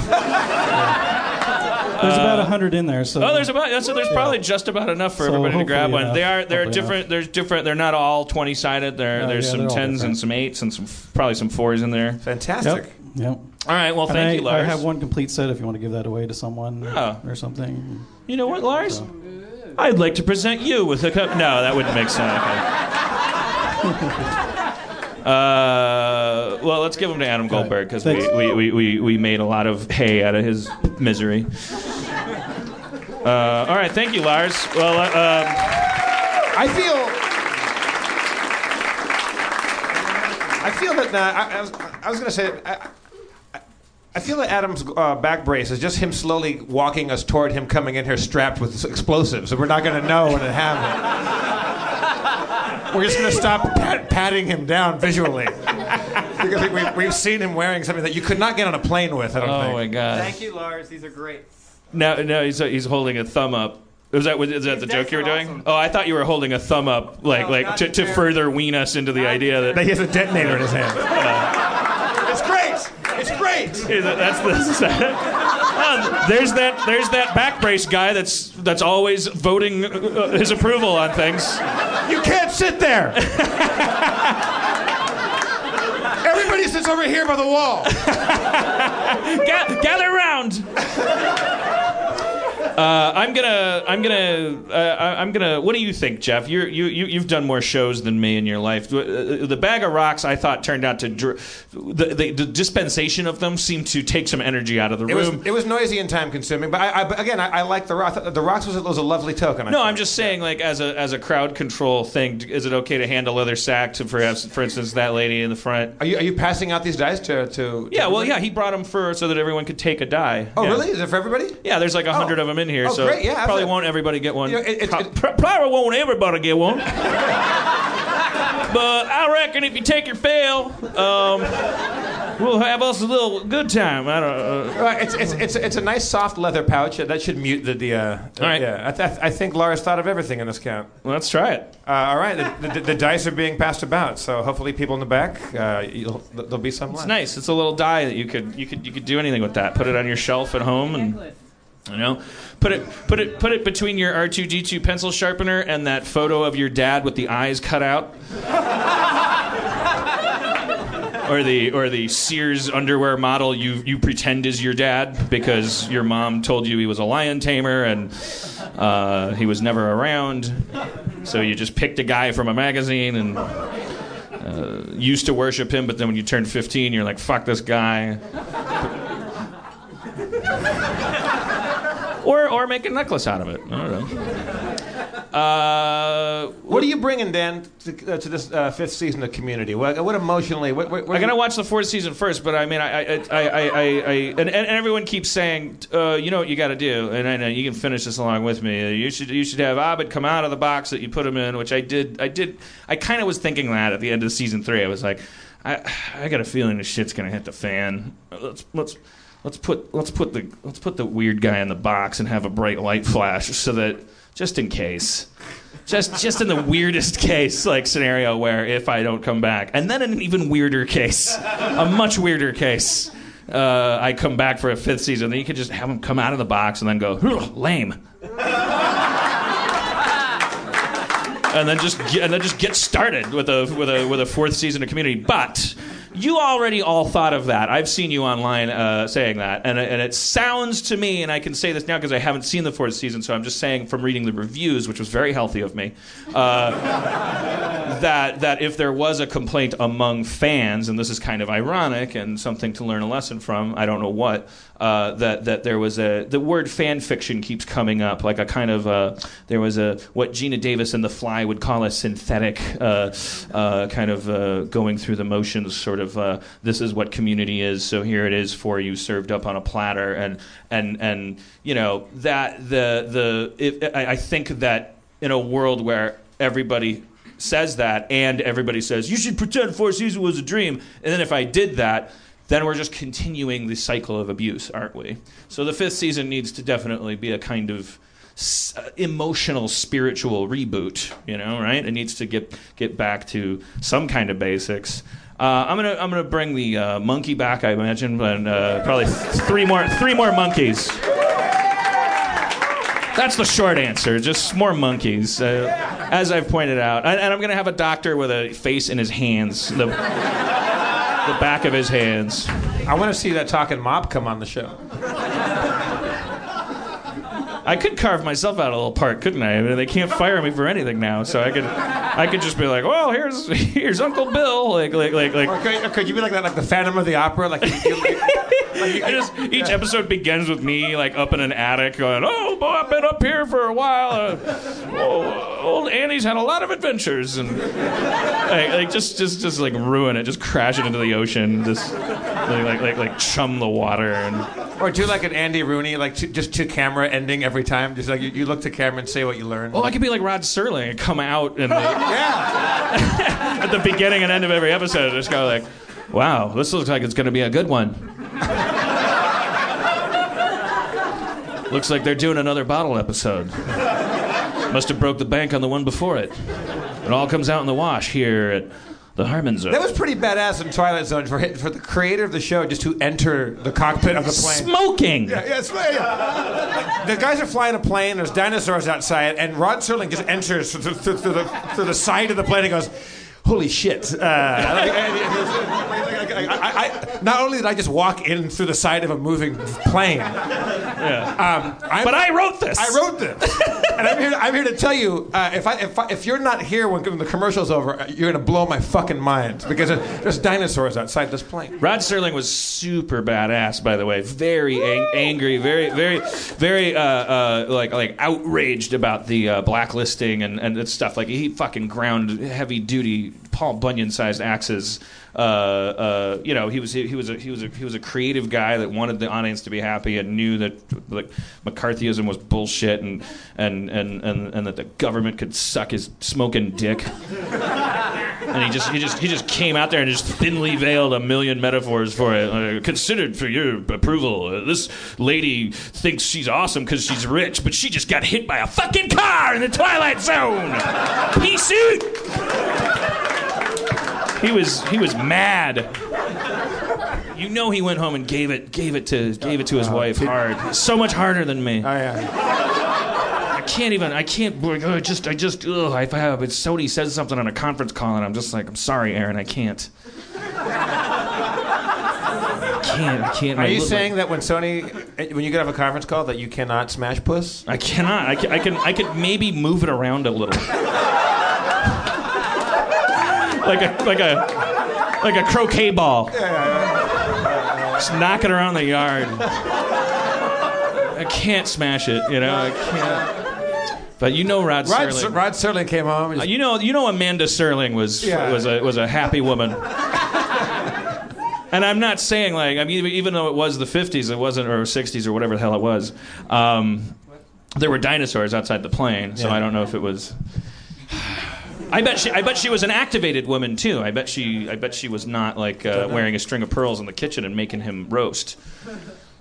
There's about uh, a hundred in there. So Oh, there's about so there's probably just about enough for So everybody to grab hopefully one. They are they're Hopefully different. There's different. They're not all twenty sided. There there's yeah, some they're all tens and different. some eights and some probably some fours in there. Fantastic. Yep. Yep. All right. Well, And thank I, you, Lars. I have one complete set if you want to give that away to someone Oh. or something. You know what, Lars? I'd like to present you with a cup. No, that wouldn't make sense. Okay. Uh, well, let's give him to Adam Goldberg because we, we, we, we, we made a lot of hay out of his misery. Uh, all right, thank you, Lars. Well, uh, uh, I feel. I feel that uh, I, I was, I was going to say. I I feel that Adam's uh, back brace is just him slowly walking us toward him coming in here strapped with explosives, and we're not going to know when it happens. We're just going to stop pat- patting him down visually. because we, we, we've seen him wearing something that you could not get on a plane with, I don't Oh think. my god. Thank you, Lars. These are great. No, no, he's he's holding a thumb up. Was that is that the These joke you were decks doing? awesome. Oh, I thought you were holding a thumb up, like No, like not to, to fair. further wean us into the idea that That he has a detonator in his hand. it's great! It's great! Is it- that's the. There's that. There's that back brace guy that's that's always voting uh, his approval on things. You can't sit there! Everybody sits over here by the wall. Ga- gather around. Uh, I'm gonna, I'm gonna, uh, I- I'm gonna. What do you think, Jeff? You're, you, you, you've done more shows than me in your life. Uh, The bag of rocks, I thought, turned out to, dr- the, the, the dispensation of them seemed to take some energy out of the It was, room. it was noisy and time consuming, but I, I, but again, I, I like the rock. The rocks was a, was a lovely token. I No, thought. I'm just saying, like as a as a crowd control thing, is it okay to hand a leather sack to perhaps, for instance, that lady in the front? Are you, are you passing out these dice to, to Yeah, well, everybody? yeah, he brought them for so that everyone could take a die. Oh, Yeah. really? Is it for everybody? Yeah, there's like a hundred Oh. of them in here, Oh, so great, yeah, probably won't everybody get one. You know, it- it- Pro- it- probably won't everybody get one. but I reckon if you take your fail, um, we'll have us a little good time. I don't. Uh, Right, it's, it's, it's, it's a nice soft leather pouch. That should mute the. the uh, All right. Yeah, I, th- I think Lars thought of everything in this count. let's try it. Uh, all right, the, the, the dice are being passed about, so hopefully people in the back, uh, you'll, there'll be some It's left. nice. It's a little die that you could you could you could do anything with that. Put it on your shelf at home and. You know, put it put it put it between your R two D two pencil sharpener and that photo of your dad with the eyes cut out. or the or the Sears underwear model you you pretend is your dad because your mom told you he was a lion tamer and uh, he was never around, so you just picked a guy from a magazine and uh, used to worship him, but then when you turned 15, you're like, fuck this guy. Or or make a necklace out of it. I don't know. Uh, What are you bringing, Dan, to, uh, to this uh, fifth season of Community? What, what emotionally? What, what, what I gotta watch the fourth season first, but I mean, I, I, I, I, I, and, and everyone keeps saying, uh, you know what you got to do, and I know you can finish this along with me. You should, you should have Abed come out of the box that you put him in, which I did. I did. I kind of was thinking that at the end of season three. I was like, I, I got a feeling this shit's gonna hit the fan. Let's, let's. Let's put let's put the let's put the weird guy in the box and have a bright light flash so that just in case just just in the weirdest case like scenario where if I don't come back, and then in an even weirder case, a much weirder case, uh, I come back for a fifth season. Then you could just have him come out of the box and then go lame, and then just get, and then just get started with a with a with a fourth season of Community. But you already all thought of that. I've seen you online uh, saying that, and and it sounds to me, and I can say this now because I haven't seen the fourth season, so I'm just saying from reading the reviews, which was very healthy of me. Uh, that that if there was a complaint among fans, and this is kind of ironic and something to learn a lesson from, I don't know what, uh, that that there was a the word fan fiction keeps coming up, like a kind of uh, there was a what Geena Davis and The Fly would call a synthetic uh, uh, kind of uh, going through the motions, sort of uh, this is what community is, so here it is for you, served up on a platter, and and and you know that the the I, I think that in a world where everybody says that and everybody says you should pretend four seasons was a dream and then if i did that then we're just continuing the cycle of abuse aren't we? So the fifth season needs to definitely be a kind of uh, emotional spiritual reboot you know right? It needs to get get back to some kind of basics uh, I'm gonna I'm gonna bring the uh, monkey back, I imagine, and uh, probably three more three more monkeys. That's the short answer. Just more monkeys, uh, as I've pointed out. And, and I'm to have a doctor with a face in his hands, the, the back of his hands. I want to see that talking mop come on the show. I could carve myself out a little part, couldn't I? I mean, they can't fire me for anything now, so I could, I could just be like, well, here's here's Uncle Bill, like like like like. Or could, or could you be like that, like the Phantom of the Opera? Like, you, you- like you- I just, each episode begins with me like up in an attic going, "Oh boy, I've been up here for a while. Uh, oh, old Annie's had a lot of adventures, and like, like just, just, just like ruin it, just crash it into the ocean. Just like, like like like chum the water and Or do like an Andy Rooney, like just to camera ending every time. Just like you, you look to camera and say what you learned. well, I could be like Rod Serling and come out the, yeah. at the beginning and end of every episode and just go like, "Wow, this looks like it's going to be a good one." looks like they're doing another bottle episode. Must have broke the bank on the one before it. It all comes out in the wash here at the Zone. That was pretty badass in Twilight Zone for for the creator of the show just to enter the cockpit of the plane. smoking. Yeah, yeah, it's, yeah. The guys are flying a plane. There's dinosaurs outside, and Rod Serling just enters through, through, through the, through the side of the plane and goes, "Holy shit!" Uh, I, I, I, not only did I just walk in through the side of a moving plane, um, But I wrote this. I wrote this, and I'm here. I'm here to tell you, uh, if I, if if you're not here when the commercial's over, you're gonna blow my fucking mind because there's dinosaurs outside this plane. Rod Serling was super badass, by the way. Very ang- angry, very, very, very uh, uh, like like outraged about the uh, blacklisting and and stuff. Like he fucking ground heavy duty we Paul Bunyan sized axes. Uh, uh, you know, he was he was a, he was a, he was a creative guy that wanted the audience to be happy and knew that like McCarthyism was bullshit and and and and, and that the government could suck his smoking dick. and he just he just he just came out there and just thinly veiled a million metaphors for it. Uh, considered for your approval. Uh, this lady thinks she's awesome because she's rich, but she just got hit by a fucking car in the Twilight Zone. Peace suit. He was he was mad. You know he went home and gave it gave it to gave it to his wife hard. So much harder than me. Oh yeah. I can't even. I can't. uh, I just. I just. Ugh, if I have. It's Sony says something on a conference call, and I'm just like, I'm sorry, Erin. I can't. I can't. I can't. Are you saying that when Sony, eh, when you get off a conference call, that you cannot smash puss? I cannot. I can. I can. I could maybe move it around a little. Like a. Like a. Like a croquet ball. Just knock it around the yard. I can't smash it. You know. I can't. But you know Rod, Rod, Serling. Rod Serling came home. Uh, you know, you know, Amanda Serling was Yeah. was a was a happy woman. and I'm not saying like I mean, even though it was the 50s, it wasn't or 60s or whatever the hell it was. Um, there were dinosaurs outside the plane, so Yeah. I don't know if it was. I bet she. I bet she was an activated woman too. I bet she. I bet she was not like uh, wearing a string of pearls in the kitchen and making him roast.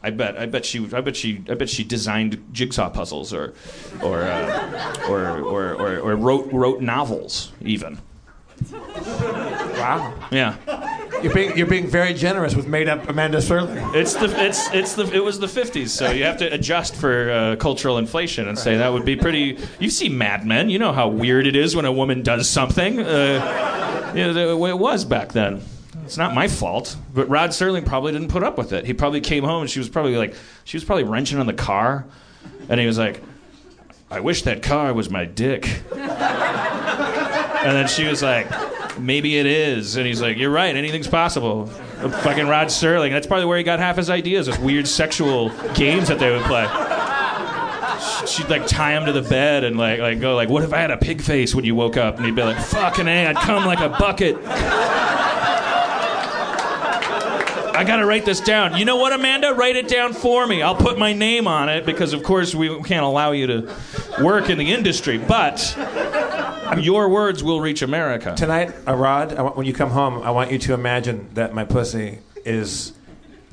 I bet. I bet she. I bet she. I bet she designed jigsaw puzzles or, or, uh, or, or, or, or wrote wrote novels even. wow, Yeah. You're being you're being very generous with made up Amanda Serling. It's the it's it's the it was the 50s, so you have to adjust for uh, cultural inflation and say that would be pretty. You see Mad Men, you know how weird it is when a woman does something. Uh, you know, it was back then. It's not my fault, but Rod Serling probably didn't put up with it. He probably came home and she was probably like, she was probably wrenching on the car, and he was like, "I wish that car was my dick." And then she was like, maybe it is. And he's like, you're right, anything's possible. Fucking Rod Serling. That's probably where he got half his ideas, those weird sexual games that they would play. She'd like tie him to the bed and like like go like, what if I had a pig face when you woke up? And he'd be like, fucking A, I'd come like a bucket. I gotta write this down. You know what, Amanda? Write it down for me. I'll put my name on it because, of course, we can't allow you to work in the industry. But your words will reach America. Tonight, Rod, I want, when you come home, I want you to imagine that my pussy is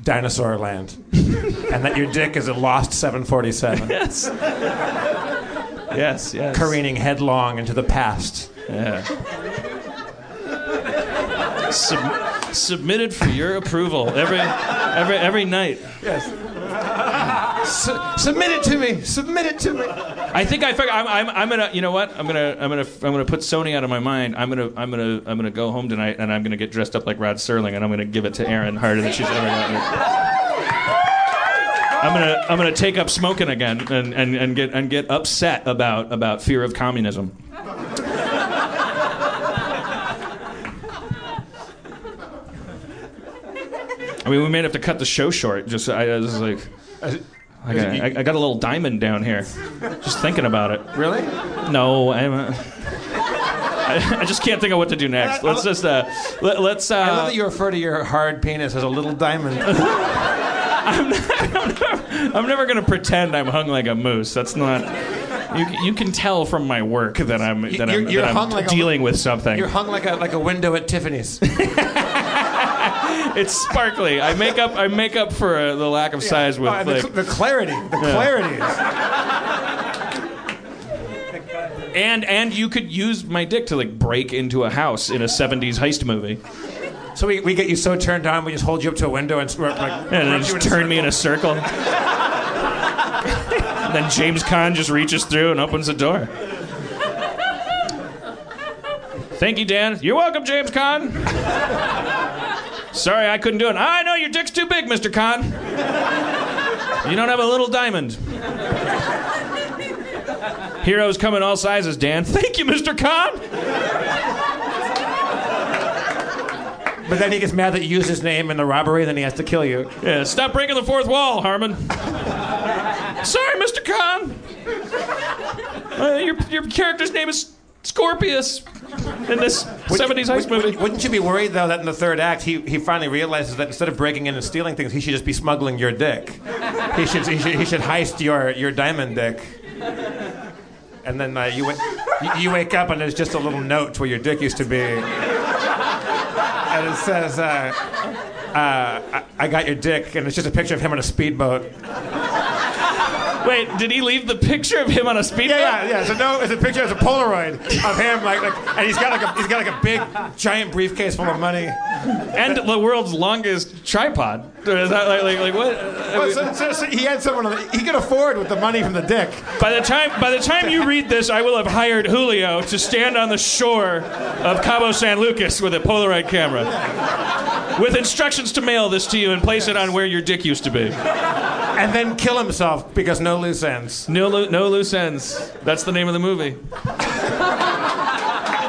dinosaur land, and that your dick is a lost 747 Yes. Yes. Yes. careening headlong into the past. Yeah. Sub- submitted for your approval every every every night. Su- submit it to me. Submit it to me. I think I figure I'm, I'm, I'm gonna you know what I'm gonna I'm gonna I'm gonna put Sony out of my mind. I'm gonna I'm gonna I'm gonna go home tonight and I'm gonna get dressed up like Rod Serling and I'm gonna give it to Erin harder than she's ever gotten. I'm gonna I'm gonna take up smoking again and, and, and get and get upset about about fear of communism. I mean, we may have to cut the show short. Just I, I was like, I got, I, I got a little diamond down here. Just thinking about it. Really? No, I'm. Uh, I, I just can't think of what to do next. Let's just uh, let, let's. Uh, I love that you refer to your hard penis as a little diamond. I'm I'm never gonna pretend I'm hung like a moose. That's not. You, you can tell from my work that I'm that You're- I'm, you're that I'm like a- dealing with something. You're hung like a like a window at Tiffany's. It's sparkly. I make up. I make up for uh, the lack of size with and the, like, cl- the clarity, the clarity. and and you could use my dick to like break into a house in a '70s heist movie, So we, we get you so turned on, we just hold you up to a window and like and then just turn me in a circle. Then James Caan just reaches through and opens the door. Thank you, Dan. You're welcome, James Caan. Sorry, I couldn't do it. I know your dick's too big, Mr. Caan. You don't have a little diamond. Heroes come in all sizes, Dan. Thank you, Mr. Caan. But then he gets mad that you used his name in the robbery, then he has to kill you. Yeah, stop breaking the fourth wall, Harmon. Sorry, Mr. Caan. Uh, your, your character's name is Scorpius in this 70s heist movie. Wouldn't you be worried though that in the third act he, he finally realizes that instead of breaking in and stealing things, he should just be smuggling your dick. He should he should, he should heist your your diamond dick. And then uh, you, you you wake up and there's just a little note where your dick used to be, and it says, uh, uh, I, "I got your dick," and it's just a picture of him on a speedboat. Wait, did he leave the picture of him on a speedboat? Yeah, yeah, yeah. So no, it's a picture. It's a Polaroid of him, like, like, and he's got like a he's got like a big giant briefcase full of money. And the world's longest tripod. Is that like, like, like what? Well, so, so, so he had someone. on the- He could afford with the money from the dick. By the time by the time you read this, I will have hired Julio to stand on the shore of Cabo San Lucas with a Polaroid camera, with instructions to mail this to you and place it on where your dick used to be. And then kill himself because no loose ends. No, lo- no loose ends. That's the name of the movie.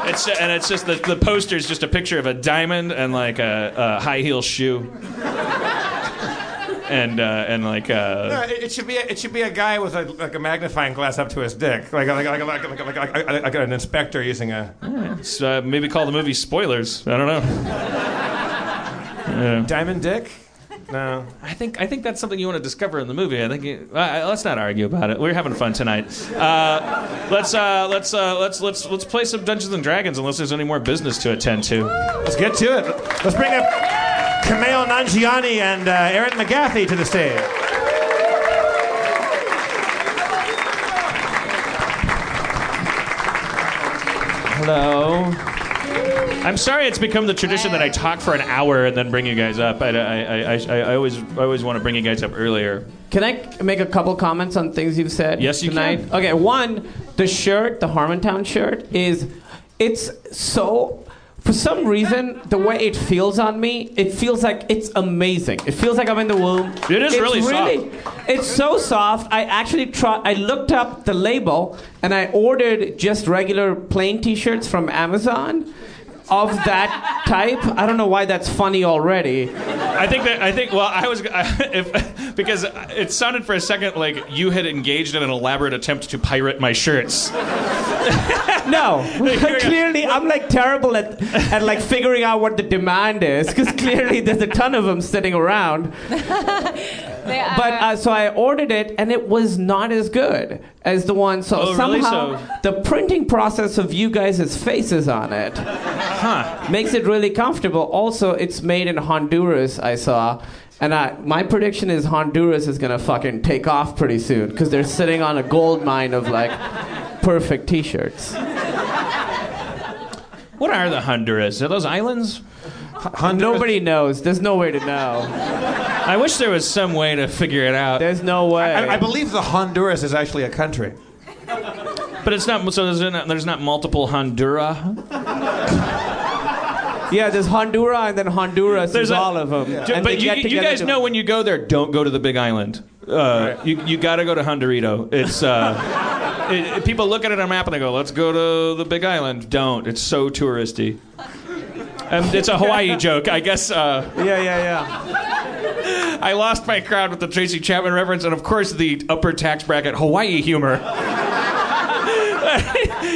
It's, and it's just the, the poster's just a picture of a diamond and like a, a high heel shoe. And uh, and like No, uh, it, it should be a, it should be a guy with a, like a magnifying glass up to his dick, like like like like, like, like, like, like, an inspector using a uh, maybe call the movie spoilers. I don't know. diamond dick. No, I think I think that's something you want to discover in the movie. I think you, uh, let's not argue about it. We're having fun tonight. Uh, let's uh, let's uh, let's let's let's play some Dungeons and Dragons unless there's any more business to attend to. let's get to it. Let's bring up Kumail Nanjiani and uh, Erin McGathy to the stage. Hello. I'm sorry it's become the tradition that I talk for an hour and then bring you guys up. I, I, I, I, I always I always want to bring you guys up earlier. Can I make a couple comments on things you've said Yes, you tonight? can. Okay, one, the shirt, the Harmontown shirt, is it's so. For some reason, the way it feels on me, it feels like it's amazing. It feels like I'm in the womb. It is It's really soft. It's so soft. I actually tried. I looked up the label and I ordered just regular plain T-shirts from Amazon of that type. I don't know why that's funny already. I think that I think well I was if because it sounded for a second like you had engaged in an elaborate attempt to pirate my shirts. No, clearly I'm like terrible at at like figuring out what the demand is because clearly there's a ton of them sitting around. They are, But uh, so I ordered it and it was not as good as the one. So Oh, really? somehow So- the printing process of you guys' faces on it makes it really comfortable. Also, it's made in Honduras. I saw. And I, my prediction is Honduras is gonna fucking take off pretty soon because they're sitting on a gold mine of like perfect T-shirts. What are the Honduras? Are those islands? Nobody knows. There's no way to know. I wish there was some way to figure it out. There's no way. I, I believe the Honduras is actually a country. But it's not so there's not, there's not multiple Hondura. yeah, there's Honduras and then Honduras. There's There's a- all of them. Ju- And but you, you guys to- know when you go there, don't go to the Big Island. Uh, You you got to go to Hondurito. It's uh, it, it- people look at it on a map and they go, "Let's go to the Big Island." Don't. It's so touristy. Um, it's a Hawaii joke, I guess. Uh, Yeah, yeah, yeah. I lost my crowd with the Tracy Chapman reference, and of course the upper tax bracket Hawaii humor.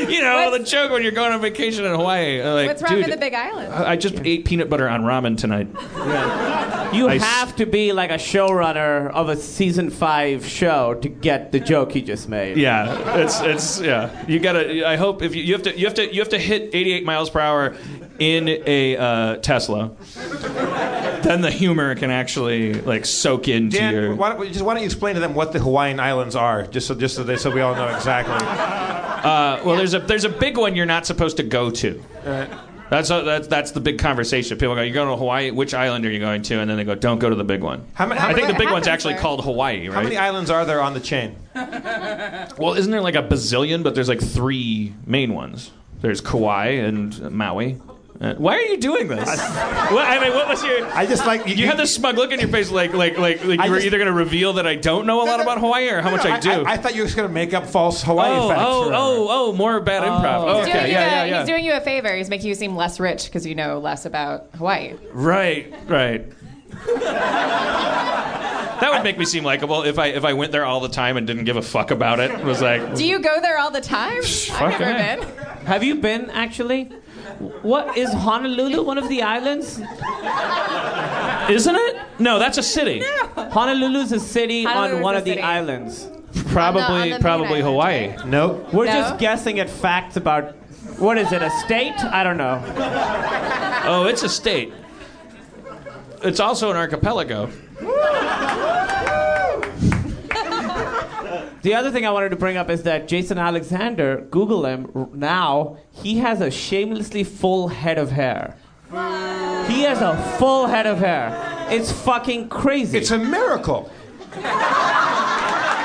you know, the joke when you're going on vacation in Hawaii. uh, Like, What's wrong with the Big Island? I I just ate peanut butter on ramen tonight. You I s- have to be like a showrunner of a season five show to get the joke he just made. Yeah, it's it's yeah. You gotta. I hope if you, you have to you have to you have to hit 88 miles per hour in a uh, Tesla. Then the humor can actually like soak into Dan, your. why don't, just why don't you explain to them what the Hawaiian Islands are, just so just so, they, so we all know exactly. Uh, well, there's a there's a big one you're not supposed to go to. That's a, that's that's the big conversation. People go, "You're going to Hawaii? Which island are you going to?" And then they go, "Don't go to the big one." How ma- how I think the big one's actually there? called Hawaii, Right? How many islands are there on the chain? well, isn't there like a bazillion? But there's like three main ones. There's Kauai and Maui. Uh, why are you doing this? what, I mean, what was your? I just like You had this smug look in your face, like like like, like I you were just- either going to reveal that I don't know a lot about Hawaii or how much I, do. I, thought you were just going to make up false Hawaii oh, facts. oh, for oh, oh, more bad improv. Oh, He's doing, okay, you yeah, a, yeah, yeah. he's doing you a favor. He's making you seem less rich because you know less about Hawaii. Right, right. that would make me seem likable if I if I went there all the time and didn't give a fuck about it. It was like, Do you go there all the time? I've fucking never A. been. Have you been actually? What is Honolulu one of the islands? isn't it? No, that's a city. Honolulu's a city Honolulu's on one a of the city. islands. Probably, on the main probably island, Hawaii. right? Nope. We're No? just guessing at facts about what is it, a state? I don't know. Oh, it's a state. It's also an archipelago. The other thing I wanted to bring up is that Jason Alexander, Google him now, he has a shamelessly full head of hair. He has a full head of hair. It's fucking crazy. It's a miracle.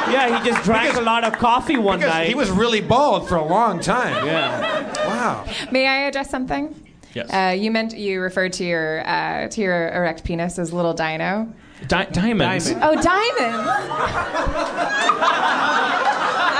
yeah, he just drank Because- a lot of coffee one Because night. he was really bald for a long time. yeah. Wow. May I address something? Yes. Uh, you meant you referred to your uh, to your erect penis as little dino. Di- diamonds. Diamond. Oh, diamonds.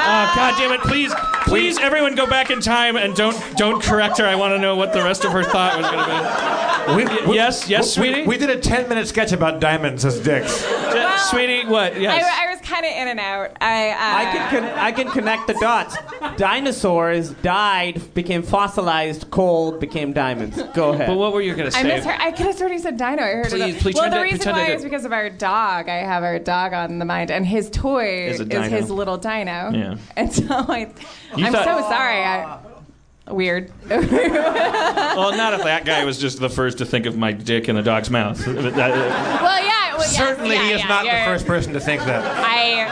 Oh God damn it! Please, please, everyone, go back in time and don't don't correct her. I want to know what the rest of her thought was going to be. We, yes, yes, we- sweetie. We, did a 10 minute sketch about diamonds as dicks. J- sweetie, what? Yes. I, I was kind of in and out. I uh, I can con- I can connect the dots. Dinosaurs died, became fossilized, cold, became diamonds. Go ahead. but what were you going to say? I say? misheard. I could have already said dino. I heard Please- it. please well, the reason pretend why to- is because of our dog. I have our dog on the mind, and his toy Is is, his little dino. Yeah. And so I, You I'm thought- so sorry. I, weird. well, not if that guy was just the first to think of my dick in the dog's mouth. Well, yeah. Well, yes, Certainly, yeah, he is yeah, not the you're- first person to think that. I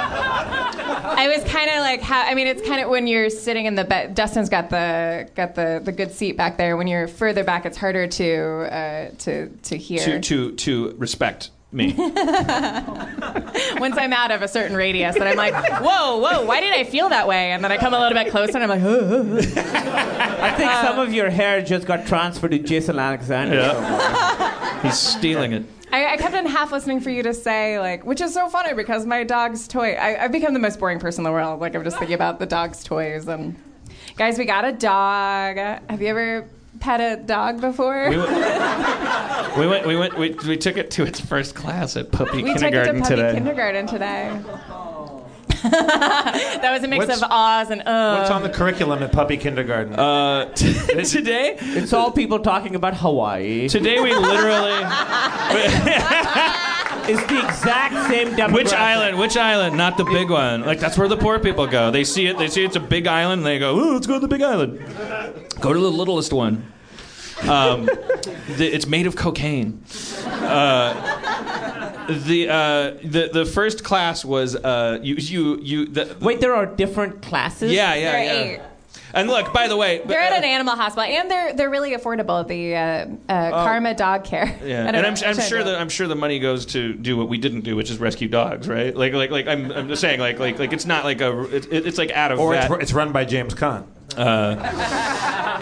I was kind of like how I mean it's kind of when you're sitting in the bed. Dustin's got the got the, the good seat back there. When you're further back, it's harder to uh, to to hear. to to to respect me. Once I'm out of a certain radius, then I'm like, whoa, whoa, why did I feel that way? And then I come a little bit closer, and I'm like, I think some of your hair just got transferred to Jason Alexander. Yeah. He's stealing it. I, I kept on half listening for you to say like, which is so funny because my dog's toy. I, I've become the most boring person in the world. Like I'm just thinking about the dog's toys and guys, we got a dog. Have you ever pet a dog before? We went, we went, we went, we, we took it to its first class at puppy We took it to puppy today. kindergarten today. That was a mix What's- of ahs and uh. What's on the curriculum at puppy kindergarten? uh, t- today, It's all people talking about Hawaii. today we literally. It's the exact same demographic. Which island? Which island? Not the big one. Like that's where the poor people go. They see it. They see it's a big island. And they go, "Ooh, let's go to the big island." Go to the littlest one. Um, the, it's made of cocaine. Uh, the uh, the the first class was uh, you you you. The, Wait, there are different classes? yeah yeah There are yeah. eight. And look, by the way, They're at uh, an animal hospital, and they're they're really affordable. The uh, uh, Karma Dog Care. Oh. Yeah, and I'm. I'm sure do that I'm sure the money goes to do what we didn't do, which is rescue dogs, right? Like, like, like I'm, I'm just saying, like, like, like it's not like a, it, it- it's like out of or that. it's, it's run by James Caan.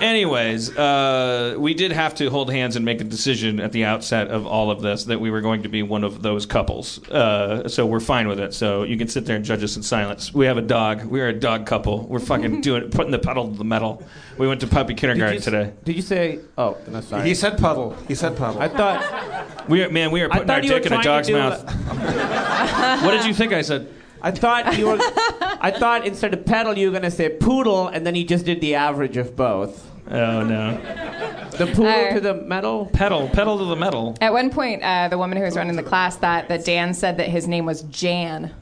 Anyways, uh, we did have to hold hands and make a decision at the outset of all of this that we were going to be one of those couples. Uh, so we're fine with it. So you can sit there and judge us in silence. We have a dog. We are a dog couple. We're fucking doing putting the pedal to the metal. We went to puppy Did kindergarten you, today. Did you say? Oh, no, sorry. He said puddle. He said puddle. I thought We are, man, we are putting our thought you were dick in a dog's do mouth. what did you think I said? I thought you were. I thought instead of pedal, you were gonna say poodle, and then you just did the average of both. Oh no. The poodle Uh, to the metal. Pedal, pedal to the metal. At one point, uh, the woman who was running the class thought that Dan said that his name was Jan.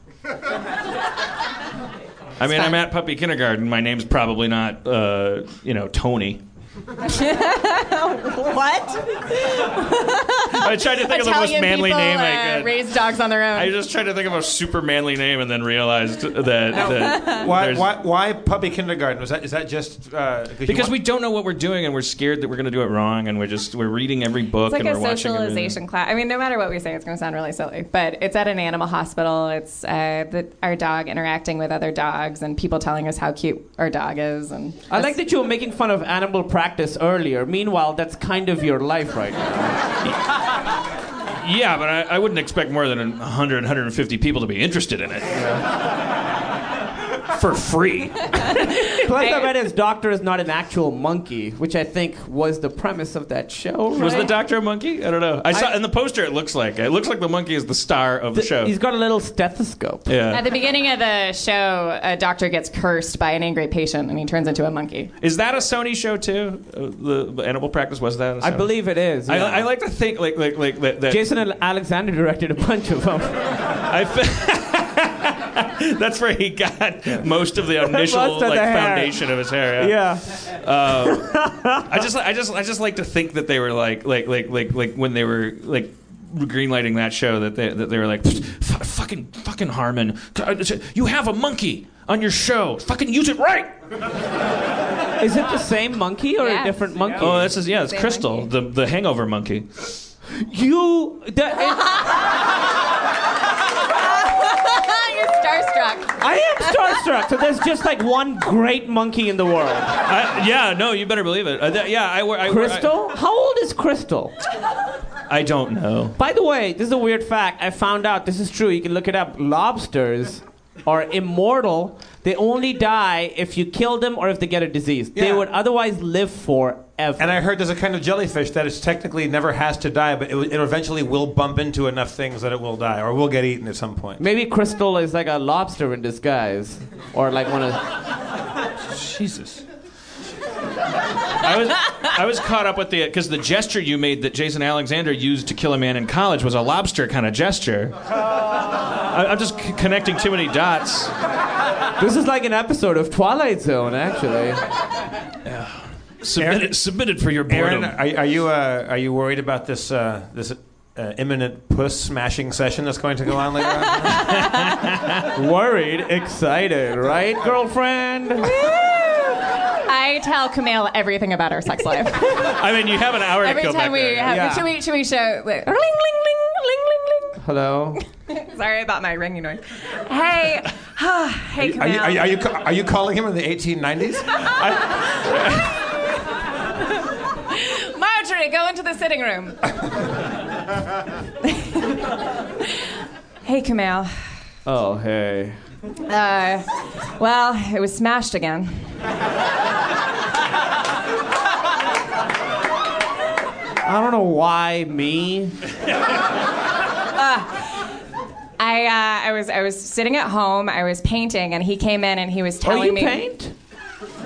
I mean, I'm at puppy kindergarten. My name's probably not, uh, you know, Tony. what? I tried to think of the most Italian manly people, name I uh, could. raise dogs on their own. I just tried to think of a super manly name and then realized that, that Why, there's- why, why puppy kindergarten? Was that is that just uh, you because want- we don't know what we're doing and we're scared that we're going to do it wrong and we're just we're reading every book It's like and a we're watching everything. socialization class. I mean, no matter what we say, it's going to sound really silly, but it's at an animal hospital. It's uh, the, our dog interacting with other dogs and people telling us how cute our dog is. And I like that you were making fun of animal practice earlier. Meanwhile, that's kind of your life right now. Yeah, but I, I wouldn't expect more than 100, 150 people to be interested in it. For free. Plus, I read his doctor is not an actual monkey, which I think was the premise of that show. Was the doctor a monkey? I don't know. I saw I- in the poster. It looks like it looks like the monkey is the star of the, show. He's got a little stethoscope. yeah. At the beginning of the show, a doctor gets cursed by an angry patient and he turns into a monkey. Is that a Sony show too? Uh, the, the Animal Practice was that? a I Sony? believe it is. I, yeah. I like to think like like like that. that Jason Alexander directed a bunch of them. I fe- That's where he got most of the initial like the foundation of his hair. Yeah. Yeah. Uh, I just I just I just like to think that they were like like like like like when they were like greenlighting that show that they that they were like fucking fucking Harmon you have a monkey on your show fucking use it right Is it the same monkey or a different monkey? oh this is yeah it's Same Crystal monkey. the the hangover monkey you. That, You're starstruck. I am starstruck. So there's just like one great monkey in the world. I, yeah no you better believe it uh, th- yeah I, wear- I wear- Crystal? How old is Crystal? I, I don't know By the way, this is a weird fact. I found out this is true. You can look it up. Lobsters are immortal. They only die if you kill them or if they get a disease. They would otherwise live forever. And I heard there's a kind of jellyfish that is technically never has to die, but it, it eventually will bump into enough things that it will die, or will get eaten at some point. Maybe Crystal is like a lobster in disguise, or like one of. Jesus. I was I was caught up with the because the gesture you made that Jason Alexander used to kill a man in college was a lobster kind of gesture. I, I'm just c- connecting too many dots. This is like an episode of Twilight Zone, actually. Submitted, submitted for your Aaron, boredom. are, are you uh, are you worried about this uh, this uh, imminent puss smashing session that's going to go on later on? Worried, excited, right, girlfriend? I tell Kumail everything about our sex life. I mean, you have an hour to Every go back time we there. have, Yeah. should we should we show like, ling ling ling ling Hello. ling ling. Sorry about my ringing noise. Hey, hey are, Kumail. you, are, you, are, you, are you calling him in the 1890s? Marjorie, go into the sitting room. hey Kumail. Oh, hey. Uh, well, it was smashed again. I don't know why me. I uh, I was I was sitting at home. I was painting, and he came in and he was telling Oh, you me. paint?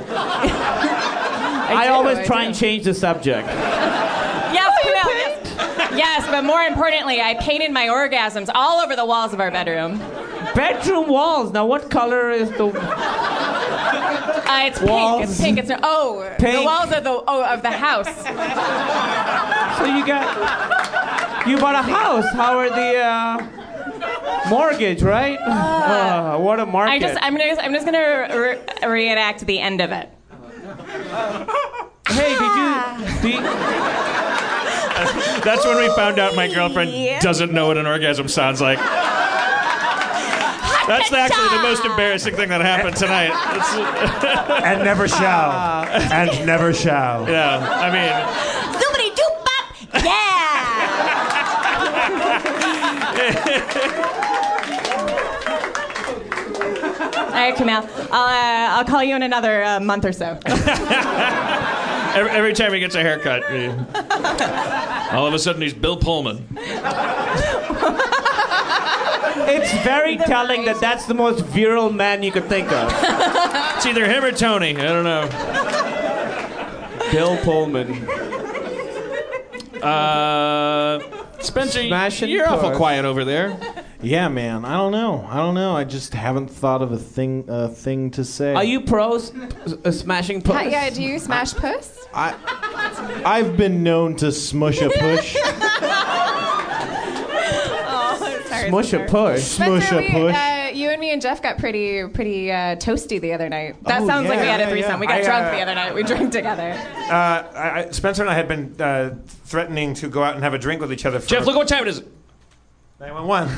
I, I do, always I try do. and change the subject. Yes, Kumail. Yes. yes, but more importantly, I painted my orgasms all over the walls of our bedroom. Bedroom walls. Now, what color is the? Uh, it's Walls. pink. It's pink. It's oh, the walls of the oh of the house. So you got you bought a house. How are the uh, mortgage? Right? Uh, what a market. I just I'm just I'm just gonna re- reenact the end of it. hey, did you? Do you That's when we found out my girlfriend Yeah. doesn't know what an orgasm sounds like. That's actually the most embarrassing thing that happened tonight. And never shall. And never shall. yeah, I mean, All right, Kumail. I'll uh, I'll call you in another uh, month or so. every, every time he gets a haircut, he- all of a sudden he's Bill Pullman. it's very telling that that's the most virile man you could think of. It's either him or Tony. I don't know. Bill Pullman. Uh, Spencer, Smashing you're awful quiet over there. Yeah, man. I don't know. I don't know. I just haven't thought of a thing a thing to say. Are you pros uh, smashing puss? Yeah, yeah, do you smash puss? I I've been known to smush a push. Oh, sorry. Smush a Spencer. push. Smush Spencer, a we, push. uh, you and me and Jeff got pretty, pretty uh, toasty the other night. That Oh, sounds like we had a threesome. yeah. We got I, drunk uh, the other night. We drank together. Uh, I, I, Spencer and I had been uh, threatening to go out and have a drink with each other. For Jeff, look what time it is. 911.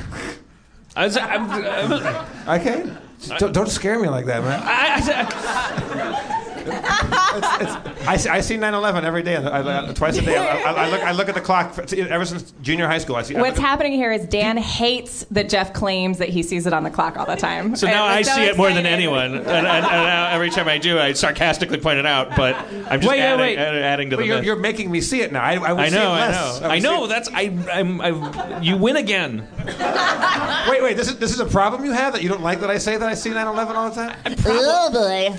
I was, I'm, I'm, Okay. Don't, don't scare me like that, man. I, I see, I see 9/11 every day. I, I, twice a day. I, I, I look. I look at the clock for, ever since junior high school. I see. I What's look- happening here is Dan hates that Jeff claims that he sees it on the clock all the time. so now I so see it more than anyone, and, and, and now every time I do, I sarcastically point it out. But I'm just Wait, wait, adding, wait. add- adding to But the. you're, myth. you're making me see it now. I, I, would I see it know, I know, would I know. That's I. I'm. I. You win again. Wait, wait. This is this is a problem you have that you don't like that I say that I see 9/11 all the time. Oh boy.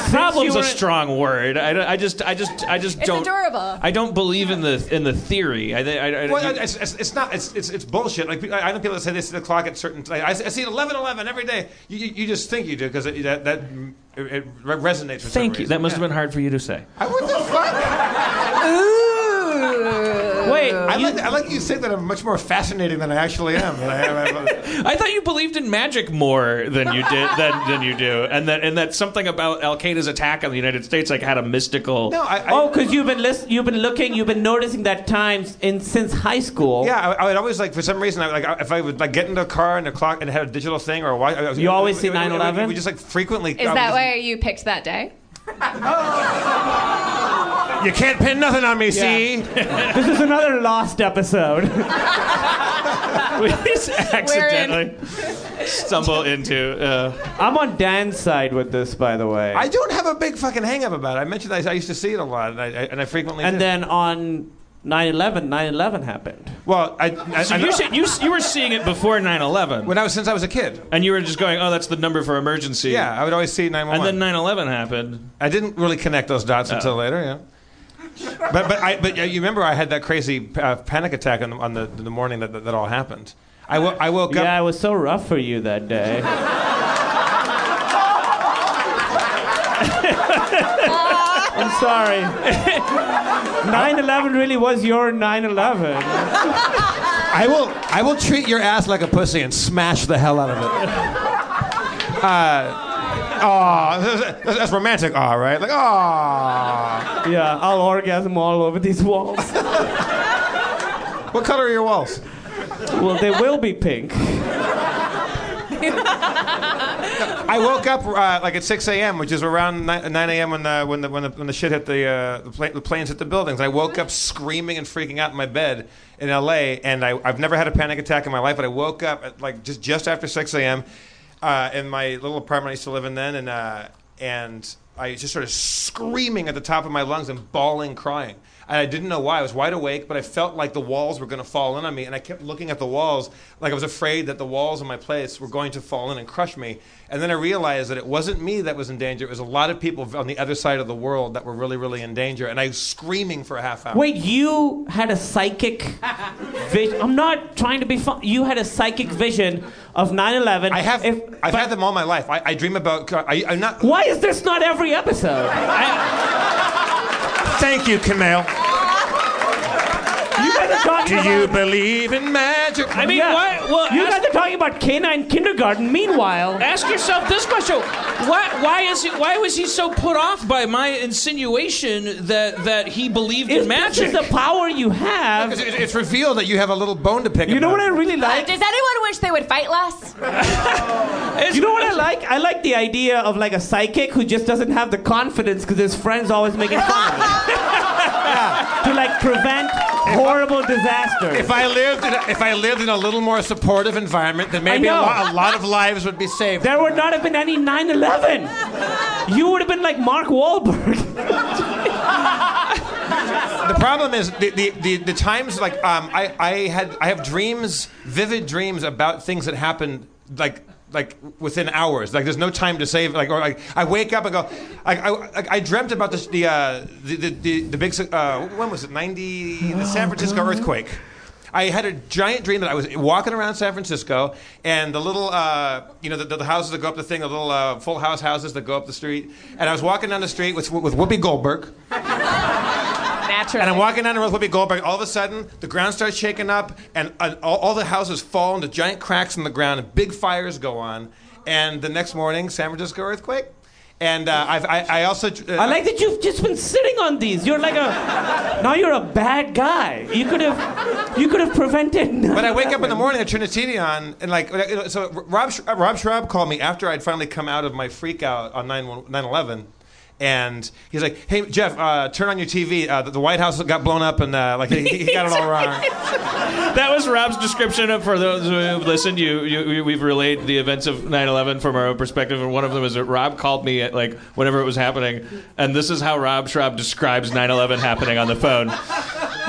Pro- since problem's you a strong word. I, I just. I just. I just It's don't. adorable. I don't believe in the in the theory. I. I, I Well, it's, it's, it's not. It's, it's it's bullshit. Like I I know people that say they see the clock at certain. I, I see it 11:11 every day. You, you, you just think you do because that that it, it re- resonates. For some Thank you. reason. That must Yeah. have been hard for you to say. I, what the fuck? Wait, I like I like you say that I'm much more fascinating than I actually am. I thought you believed in magic more than you did than, than you do, and that and that something about Al Qaeda's attack on the United States like had a mystical. No, I. I Oh, because you've been list- you've been looking, you've been noticing that times in since high school. Yeah, I, I would always like for some reason I would, like if I would like get into a car and the clock and it had a digital thing or a watch. I was- You always it- see it- it- it- 9/11? We just like frequently. Is I that just- why you picked that day? You can't pin nothing on me. See. This is another lost episode. we just accidentally stumble into. Uh, I'm on Dan's side with this, by the way. I don't have a big fucking hang up about it. I mentioned I, I used to see it a lot, and I, I, and I frequently. and did. then on 9/11, 9/11 happened. well, I, I, so I you, said- you you were seeing it before 9/11, when I was since I was a kid. and you were just going, "Oh, that's the number for emergency." Yeah, I would always see 911. And then 9/11 happened. I didn't really connect those dots until later. Yeah. But but I but uh, you remember I had that crazy uh, panic attack on the, on the the morning that that, that all happened. I, wo- I woke up. Yeah, it was so rough for you that day. I'm sorry. 9/11 really was your 9/11. I will I will treat your ass like a pussy and smash the hell out of it. Uh, oh, that's, that's romantic. Aw, right? Like, aw. Yeah, I'll orgasm all over these walls. What color are your walls? Well, they will be pink. I woke up uh, like at 6 a.m., which is around 9, 9 a.m. when the when the when the, when the shit hit the uh, the, the planes hit the buildings. I woke up screaming and freaking out in my bed in L.A. and I, I've never had a panic attack in my life, but I woke up at like just just after 6 a.m. Uh, in my little apartment I used to live in then, and uh, and I just started screaming at the top of my lungs and bawling, crying. And I didn't know why. I was wide awake, but I felt like the walls were going to fall in on me. And I kept looking at the walls like I was afraid that the walls of my place were going to fall in and crush me. And then I realized that it wasn't me that was in danger. It was a lot of people on the other side of the world that were really, really in danger. And I was screaming for a half hour. Wait, you had a psychic vision. I'm not trying to be fun. You had a psychic vision of 9/11. I have. If- I've had them all my life. I, I dream about. I, I'm not. why is this not every episode? Thank you, Kumail. You guys are talking Do about. you believe in magic? I mean, Yeah. why? Well, you ask, guys are talking about canine kindergarten. Meanwhile, ask yourself this question: Why? Why is he? Why was he so put off by my insinuation that that he believed if in this magic? is the power you have, Because it- It's revealed that you have a little bone to pick. you know what I it. really Uh, like. does anyone wish they would fight less? You know what I like? I like the idea of like a psychic who just doesn't have the confidence because his friends always making fun of him. To like prevent horrible disasters. If I lived, in a, if I lived in a little more supportive environment, then maybe a, lo- a lot of lives would be saved. there would not have been any 9/11. You would have been like Mark Wahlberg. the problem is the, the, the, the times like um, I, I had I have dreams, vivid dreams about things that happened like like within hours. Like there's no time to save. Like or like I wake up and go. I I, I- dreamt about this, the, uh, the the the the big uh, when was it ninety the San Francisco earthquake. I had a giant dream that I was walking around San Francisco, and the little, uh, you know, the, the houses that go up the thing, the little uh, full house houses that go up the street, and I was walking down the street with, with Whoopi Goldberg, Naturally. and I'm walking down the road with Whoopi Goldberg. All of a sudden, the ground starts shaking up, and uh, all, all the houses fall into giant cracks in the ground, and big fires go on. And the next morning, San Francisco earthquake. And uh, I've, I, I also. Uh, I like that you've just been sitting on these. You're like a now you're a bad guy. You could have you could have prevented. none But I wake up in the morning, I turn the TV on, and like, so Rob uh, Rob Schrab called me after I'd finally come out of my freak out on 9 11. And he's like, "Hey Jeff, uh, turn on your TV. Uh, the, the White House got blown up, and uh, like he, he got it all wrong." That was Rob's description of, for those who have listened. You, you, we've relayed the events of 9/11 from our own perspective, and one of them is that Rob called me at like whenever it was happening, and this is how Rob Schrab describes 9/11 happening on the phone.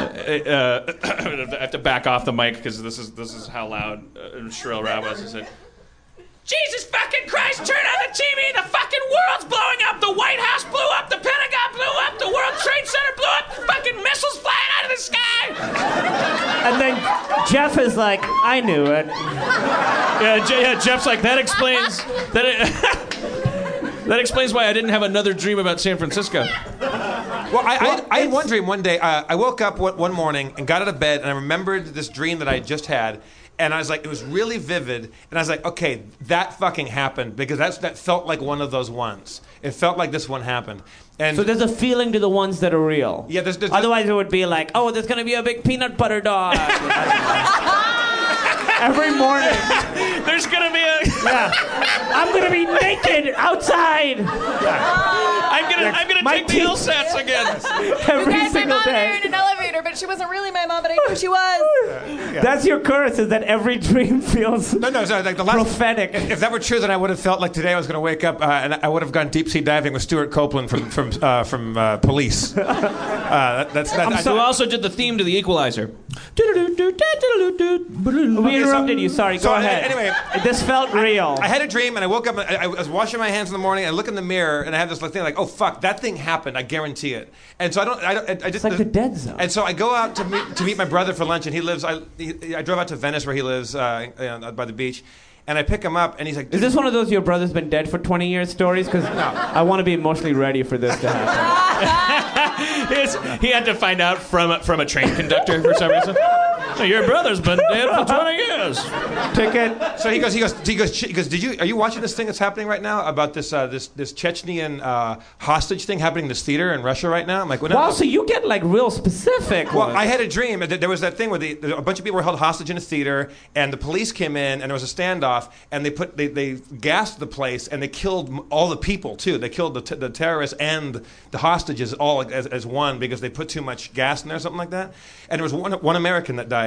Uh, I have to back off the mic because this is this is how loud uh, and shrill Rob was. He said, Jesus fucking Christ, turn on the TV. The fucking world's blowing up. The White House blew up. The Pentagon blew up. The World Trade Center blew up. Fucking missiles flying out of the sky. And then Jeff is like, I knew it. Yeah, Je- yeah Jeff's like, that explains that. It, that explains why I didn't have another dream about San Francisco. Well, I, I, I had one dream one day. Uh, I woke up one, one morning and got out of bed, and I remembered this dream that I had just had. And I was like, it was really vivid. And I was like, okay, that fucking happened because that's, that felt like one of those ones. It felt like this one happened. And So there's a feeling to the ones that are real. Yeah, there's, there's Otherwise, it would be like, oh, there's gonna be a big peanut butter dog. Every morning. There's gonna be a. Yeah. I'm gonna be naked outside. Yeah. I'm gonna. I'm gonna My take the teeth- LSATs again. Every Guys, my single mom day. married in an elevator, but she wasn't really my mom, but I knew she was. That's your curse, is that every dream feels No, no, sorry, like the last, prophetic. If that were true, then I would have felt like today I was going to wake up uh, and I would have gone deep sea diving with Stewart Copeland from from uh, from uh, Police. Uh, that, that's that, I- Who also did the theme to the Equalizer? We interrupted you. Sorry, go uh, ahead. anyway. this felt real. I had a dream and I woke up and I, I was washing my hands in the morning and I look in the mirror and I have this like thing like, oh fuck, that thing happened. I guarantee it. And so I don't, I, don't, I, just like the dead zone. And so I go out to meet to meet my brother for lunch and he lives. I he, I drove out to Venice where he lives uh, by the beach, and I pick him up and he's like, Is this one of those your brother's been dead for 20 years stories? Because no. I want to be emotionally ready for this to happen. He had to find out from from a train conductor for some reason. "So Your brother's been dead for 20 years. Ticket. So he goes, he goes, he goes, he goes. Did you? Are you watching this thing that's happening right now about this uh, this this Chechnyan uh, hostage thing happening in this theater in Russia right now? I'm like, well, no, Wow, no. so you get like real specific. Well, ones. I had a dream. that There was that thing where the, a bunch of people were held hostage in a theater, and the police came in, and there was a standoff, and they put they, they gassed the place, and they killed all the people too. They killed the, t- the terrorists and the hostages all as, as one because they put too much gas in there, or something like that. And there was one one American that died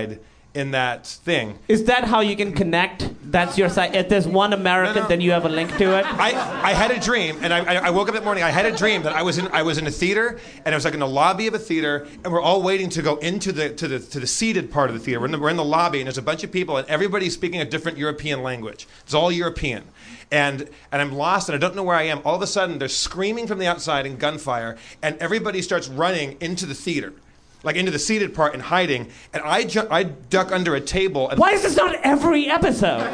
in that thing. Is that how you can connect? That's your side. If there's one American, No, no. then you have a link to it. I, I had a dream, and I, I I woke up that morning. I had a dream that I was in I was in a theater, and I was like in the lobby of a theater, and we're all waiting to go into the to the to the seated part of the theater. We're in the, we're in the lobby, and there's a bunch of people, and everybody's speaking a different European language. It's all European, and and I'm lost, and I don't know where I am. All of a sudden, there's screaming from the outside and gunfire, and everybody starts running into the theater. Like into the seated part and hiding, and I ju- I duck under a table. And Why is this not every episode?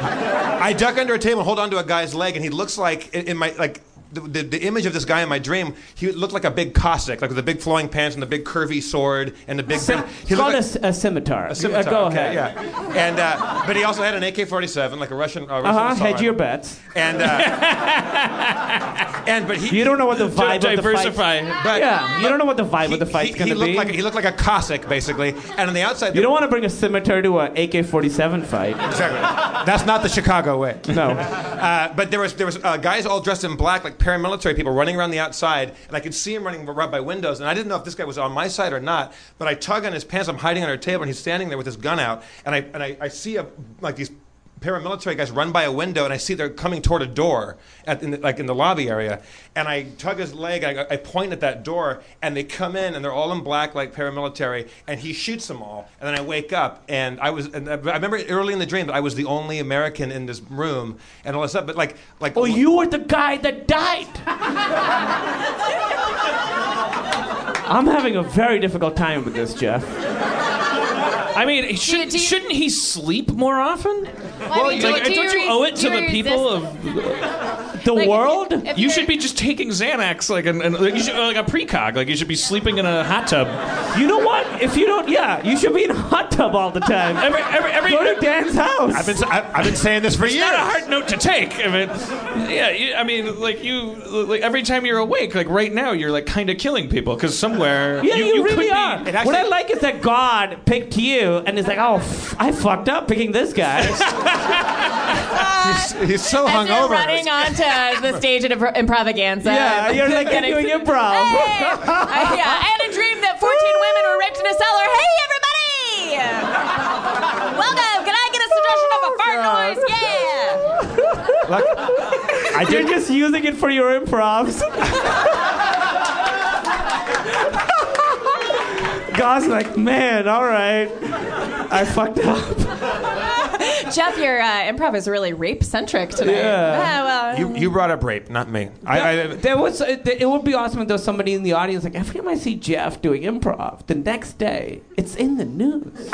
I duck under a table and hold onto a guy's leg, and he looks like in, in my like. The, the, the image of this guy in my dream, he looked like a big Cossack, like with the big flowing pants and the big curvy sword and the big. Sim- he looked this a scimitar. a scimitar. Uh, go okay, ahead. Yeah, and uh, but he also had an AK-47, like a Russian. Uh, Russian Uh huh. Hedge your bets. And uh, and but he You don't know what the vibe of the fight. But Yeah, you don't know what the vibe he, of the fight's he, gonna he looked be. like he looked like a Cossack basically, and on the outside you don't want to bring a scimitar to an AK-47 fight. Exactly. That's not the Chicago way. No. Uh, but there was there was uh, guys all dressed in black, like paramilitary people, running around the outside, and I could see him running right by windows, and I didn't know if this guy was on my side or not. But I tug on his pants. I'm hiding under a table, and he's standing there with his gun out, and I and I, I see a, like these paramilitary guys run by a window, and I see they're coming toward a door, at in the, like in the lobby area, and I tug his leg, and I, I point at that door, and they come in, and they're all in black like paramilitary, and he shoots them all, and then I wake up, and I was, and I remember early in the dream that I was the only American in this room, and all this stuff, but like, like, Oh, you were the guy that died. I'm having a very difficult time with this, Jeff. I mean, should, shouldn't he sleep more often? Well, I mean, like, do- do don't you you owe it to the people of the Like, world? if You you're- should be just taking Xanax, like, and, and like, you should, like a precog. Like, you should be sleeping in a hot tub. You know what? If you don't, yeah, you should be in a hot tub all the time. Every, every, every, Go to Dan's house. I've been, I've, I've been saying this for years. it's years. not a hard note to take. I mean, yeah, you, I mean, like you, like every time you're awake, like right now, you're like kind of killing people because somewhere Yeah, you, could really be- are. It actually- what I like is that God picked you, and is like, oh, f- I fucked up picking this guy. He's, he's so As you're hungover. running onto the stage at impro- improvaganza. yeah, you're like you're Getting- doing improv. Hey! I, yeah, I had a dream that 14 women were raped in a cellar. Hey, everybody! Welcome. Can I get a suggestion of a fart oh, noise? Yeah. Look, I You're just using it for your improvs. God's like, man, all right, I fucked up. Jeff, your uh, improv is really rape centric tonight. Yeah. Ah, well, You, you brought up rape, not me. I, I, There was it, it would be awesome if there was somebody in the audience like every time I see Jeff doing improv, the next day it's in the news.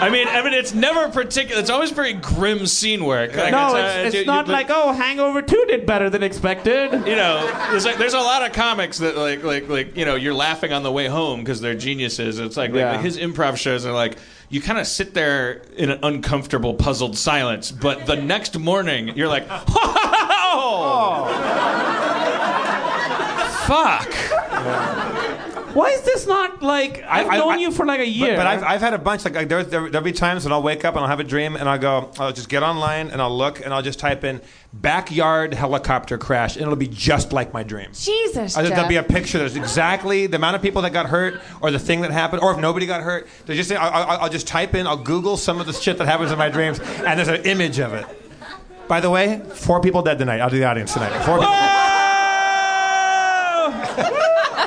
I mean, I mean, it's never particular. It's always very grim scene work. Like, no, uh, it's, it's you- you- not but- like oh, Hangover Two did better than expected. you know, there's like there's a lot of comics that like like like you know you're laughing on the way home because they're geniuses. It's like, Yeah. like his improv shows are like you kind of sit there in an uncomfortable, puzzled silence, but the next morning you're like, oh, fuck. Why is this not like I've I- known I- you for like a year? but I've, I've had a bunch. Like, like there, there, there'll be times when I'll wake up and I'll have a dream and I'll go, I'll just get online and I'll look and I'll just type in backyard helicopter crash and it'll be just like my dream. Jesus, Jeff. There'll be a picture. There's exactly the amount of people that got hurt, or the thing that happened, or if nobody got hurt. There's just I'll, I'll, I'll just type in. I'll Google some of the shit that happens in my dreams, and there's an image of it. By the way, four people dead tonight. I'll do the audience tonight. Four people.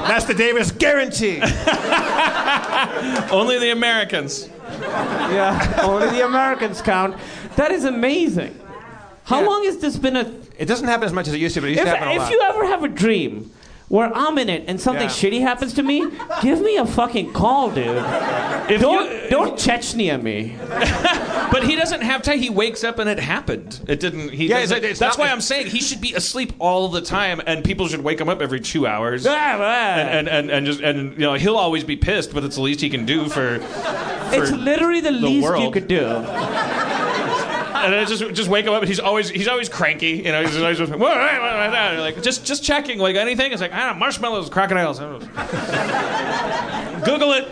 That's the Davis guarantee. Only the Americans. yeah, only the Americans count. That is amazing. How Yeah. long has this been a? It doesn't happen as much as it used to, but it used If, to happen a if lot. you ever have a dream where I'm in it and something Yeah. shitty happens to me, give me a fucking call, dude. If Don't you, don't Chechnya me. but he doesn't have time. He wakes up and it happened. It didn't. He Yeah, it's- it's that's not- why I'm saying he should be asleep all the time, and people should wake him up every two hours. And, and, and, and just and you know he'll always be pissed, but it's the least he can do for. it's literally the, least you could do. And then just just wake him up, and he's always he's always cranky. You know, he's always just, "Whoa, whoa, whoa, whoa," You're like just just checking like anything. It's like ah marshmallows, crocodiles. I don't know. Google it.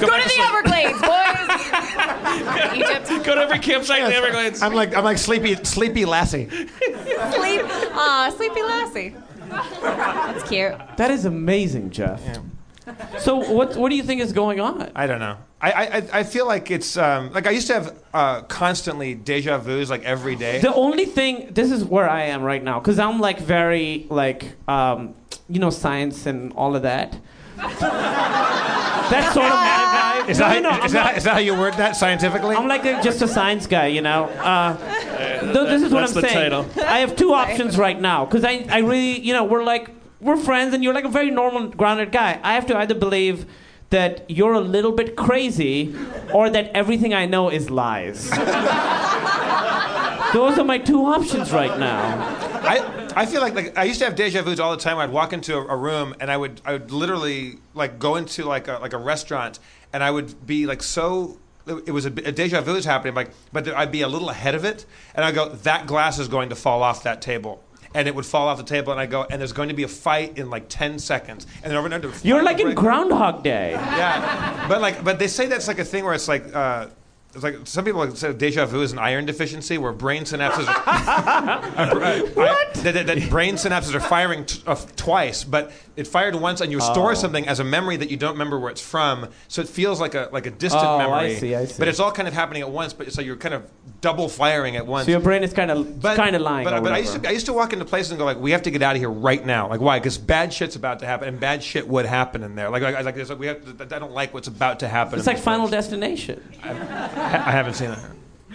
Go back to the sleep. Everglades, boys. Egypt. Go to every campsite in the Everglades. I'm like I'm like sleepy sleepy Lassie. Sleep. Aw, sleepy lassie. That's cute. That is amazing, Jeff. So what what do you think is going on? I don't know. I I, I feel like it's um, like I used to have uh, constantly deja vu's like every day. The only thing this is where I am right now because I'm like very like um, you know science and all of that. That's sort of my vibe. Is No, that, no, no, is, I'm that, not- is that how you word that scientifically? I'm like a, just a science guy, you know. Uh, th- this is what that's I'm the saying. title. I have two options right now because I, I really, you know, we're like we're friends, and you're like a very normal, grounded guy. I have to either believe that you're a little bit crazy, or that everything I know is lies. Those are my two options right now. I, I feel like like I used to have deja vu's all the time. I'd walk into a, a room and I would I would literally like go into like a like a restaurant and I would be like so. It was a, a deja vu is happening, like, but I'd be a little ahead of it, and I go, that glass is going to fall off that table, and it would fall off the table, and I go, and there's going to be a fight in like ten seconds, and then over and over. You're like in Groundhog Day. Yeah, but like, but they say that's like a thing where it's like, uh, it's like some people say deja vu is an iron deficiency where brain synapses. Are, what? That, that, that brain synapses are firing t- uh, twice, but it fired once, and you store Oh. something as a memory that you don't remember where it's from, so it feels like a like a distant Oh, I memory. see, I see. But it's all kind of happening at once. But so you're kind of double firing at once. So your brain is kind of kind of lying. But, but I used to I used to walk into places and go like, we have to get out of here right now. Like why? Because bad shit's about to happen, and bad shit would happen in there. Like like, like, there's- we have to, I don't like what's about to happen. It's like Final place. Destination. I, I haven't seen it.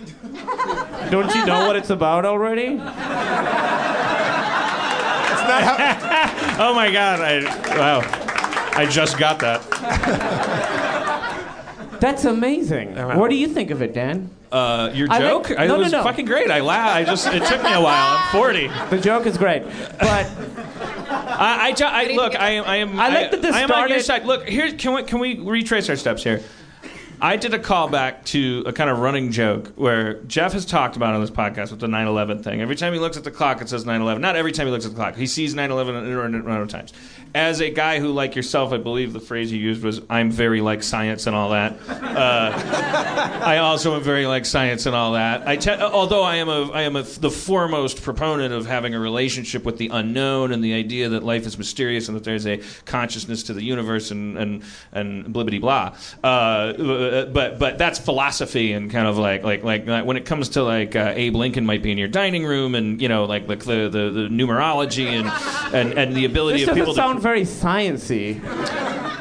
Don't you know what it's about already? oh my god! I wow! I just got that. That's amazing. What do you think of it, Dan? Uh, your I joke? like- I, no, was no, no. fucking great. I laughed. I just it took me a while. I'm 40. The joke is great, but I, I, ju- I look. I am. I am. I like that this I am on your side. Look here. Can we can we retrace our steps here? I did a callback to a kind of running joke where Jeff has talked about on this podcast with the 9/11 thing. Every time he looks at the clock, it says 9/11. Not every time he looks at the clock. He sees 9/11 an inordinate of times. As a guy who, like yourself, I believe the phrase you used was "I'm very like science and all that." Uh, I also am very like science and all that. I te- although I am a I am a, the foremost proponent of having a relationship with the unknown and the idea that life is mysterious and that there's a consciousness to the universe and and and blibbity blah. Uh, but but that's philosophy and kind of like like like, like when it comes to like uh, Abe Lincoln might be in your dining room and you know like like the the, the numerology and, and and the ability this of people doesn't to sound very sciency.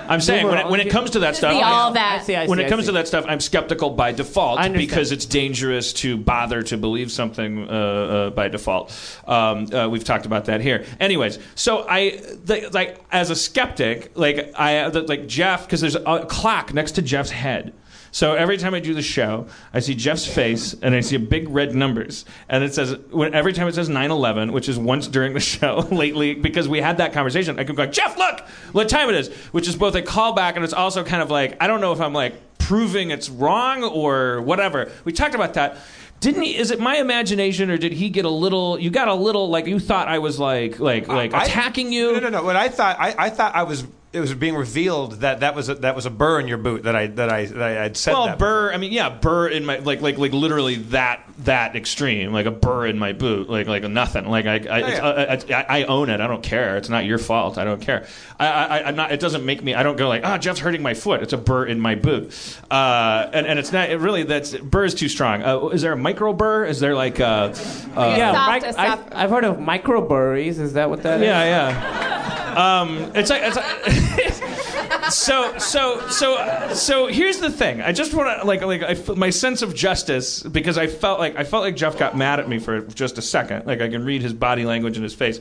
I'm saying when it, when it comes to that stuff, the all that. I see, I when it comes to that stuff, I'm skeptical by default because it's dangerous to bother to believe something uh, uh, by default. Um, uh, we've talked about that here. Anyways, so I the, like as a skeptic, like I the, like Jeff because there's a clock next to Jeff's head. So every time I do the show, I see Jeff's face and I see big red numbers, and it says when, every time it says 9/11, which is once during the show lately, because we had that conversation. I can go, Jeff, look what time it is, which is both a callback and it's also kind of like I don't know if I'm like proving it's wrong or whatever. We talked about that. Didn't he? Is it my imagination, or did he get a little? You got a little like you thought I was like like like I- attacking you. No, no, no. What I thought, I, I thought I was. It was being revealed that that was a, that was a burr in your boot that I that I that I had said well, that. burr. I mean, yeah, burr in my like like like literally that that extreme, like a burr in my boot, like like nothing. Like I I, it's, yeah. I, I I own it. I don't care. It's not your fault. I don't care. I, I I'm not. It doesn't make me. I don't go like, oh, Jeff's hurting my foot. It's a burr in my boot. Uh, and and it's not. It really that's burr is too strong. Uh, is there a micro burr? Is there like uh, uh yeah, soft, mic- soft- I've heard of microburries. Is that what that is? yeah, yeah. Um, it's like, it's like so, so, so, so. Here's the thing. I just want to like, like, my sense of justice because I felt like I felt like Jeff got mad at me for just a second. Like I can read his body language in his face.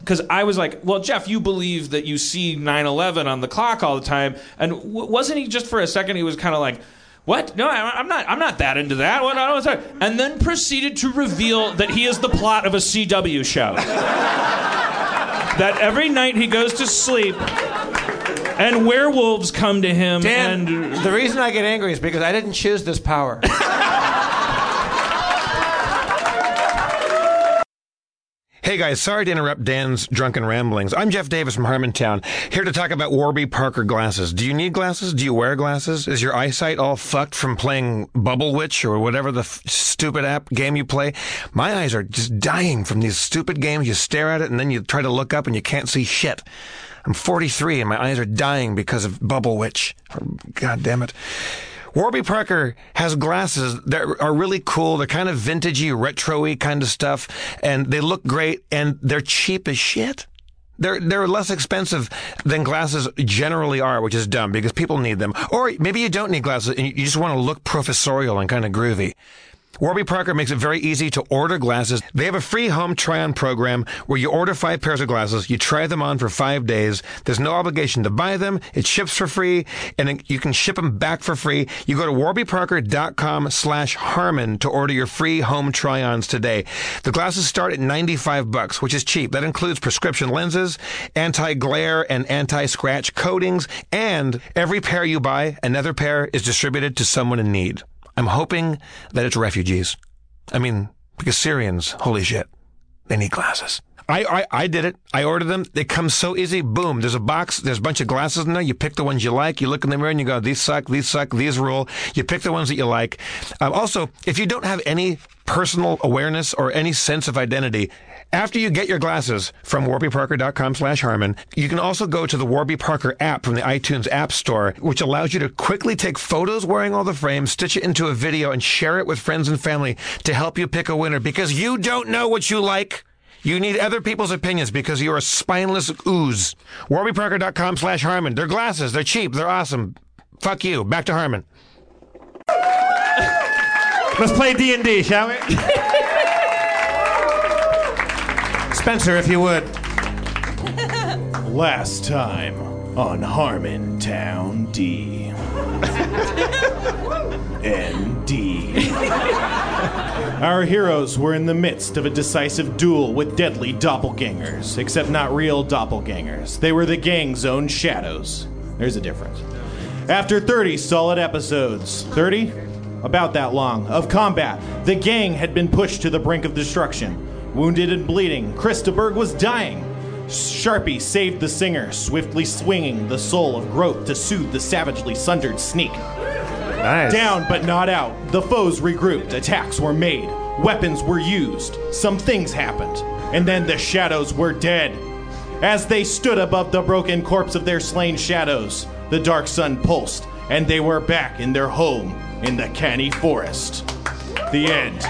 Because I was like, well, Jeff, you believe that you see 9/11 on the clock all the time, and w- wasn't he just for a second? He was kind of like. What? No, I'm not. I'm not that into that. What? I don't. And then proceeded to reveal that he is the plot of a CW show that every night he goes to sleep and werewolves come to him Dan, and the reason I get angry is because I didn't choose this power. Hey guys, sorry to interrupt Dan's drunken ramblings. I'm Jeff Davis from Harmontown, here to talk about Warby Parker glasses. Do you need glasses? Do you wear glasses? Is your eyesight all fucked from playing Bubble Witch or whatever the f- stupid app game you play? My eyes are just dying from these stupid games. You stare at it and then you try to look up and you can't see shit. I'm 43 and my eyes are dying because of Bubble Witch. Oh, God damn it. Warby Parker has glasses that are really cool. They're kind of vintagey, retro-y kind of stuff, and they look great, and they're cheap as shit. They're they're less expensive than glasses generally are, which is dumb because people need them. Or maybe you don't need glasses and you just want to look professorial and kind of groovy. Warby Parker makes it very easy to order glasses. They have a free home try-on program where you order five pairs of glasses, you try them on for five days. There's no obligation to buy them. It ships for free, and you can ship them back for free. You go to warbyparker.com slash Harmon to order your free home try-ons today. The glasses start at 95 bucks, which is cheap. That includes prescription lenses, anti-glare and anti-scratch coatings, and every pair you buy, another pair is distributed to someone in need. I'm hoping that it's refugees. I mean, because Syrians, holy shit, they need glasses. I, I, I did it. I ordered them. They come so easy. Boom. There's a box. There's a bunch of glasses in there. You pick the ones you like. You look in the mirror and you go, these suck, these suck, these rule. You pick the ones that you like. Um, also, if you don't have any personal awareness or any sense of identity, after you get your glasses from warbyparker.com slash Harmon, you can also go to the Warby Parker app from the iTunes App Store, which allows you to quickly take photos wearing all the frames, stitch it into a video, and share it with friends and family to help you pick a winner because you don't know what you like. You need other people's opinions because you're a spineless ooze. WarbyParker.com slash Harmon. They're glasses. They're cheap. They're awesome. Fuck you. Back to Harmon. Let's play D&D, shall we? Spencer, if you would. Last time on Harmon Town D. ND. Our heroes were in the midst of a decisive duel with deadly doppelgangers, except not real doppelgangers. They were the gang's own shadows. There's a difference. After 30 solid episodes, 30? About that long, of combat, the gang had been pushed to the brink of destruction. Wounded and bleeding, Christaberg was dying. Sharpie saved the singer, swiftly swinging the soul of growth to soothe the savagely sundered sneak. Nice. Down but not out. The foes regrouped, attacks were made, weapons were used, some things happened, and then the shadows were dead. As they stood above the broken corpse of their slain shadows, the dark sun pulsed, and they were back in their home in the canny forest. The end.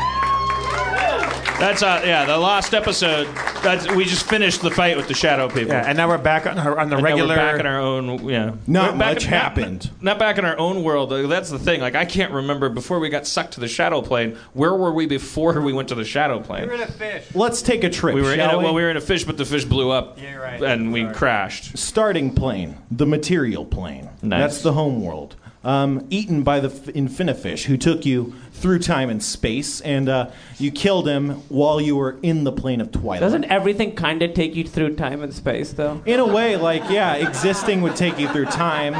That's uh, yeah, the last episode. That's we just finished the fight with the shadow people. Yeah, and now we're back on, our, on the And now regular. We're back in our own. Yeah, Not We're back much in- happened. Not, not back in our own world. though. That's the thing. Like I can't remember before we got sucked to the shadow plane. Where were we before we went to the shadow plane? We were in a fish. Let's take a trip. We were in shall a, we? well, we were in a fish, but the fish blew up, Yeah, right. and we crashed. Starting plane, the material plane. Nice. That's the home world. Um, eaten by the f- Infinifish, who took you through time and space, and uh, you killed him while you were in the plane of twilight. Doesn't everything kind of take you through time and space, though? in a way, like, yeah, existing would take you through time.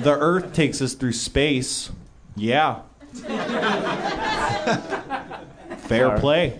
The Earth takes us through space. Yeah. Fair play.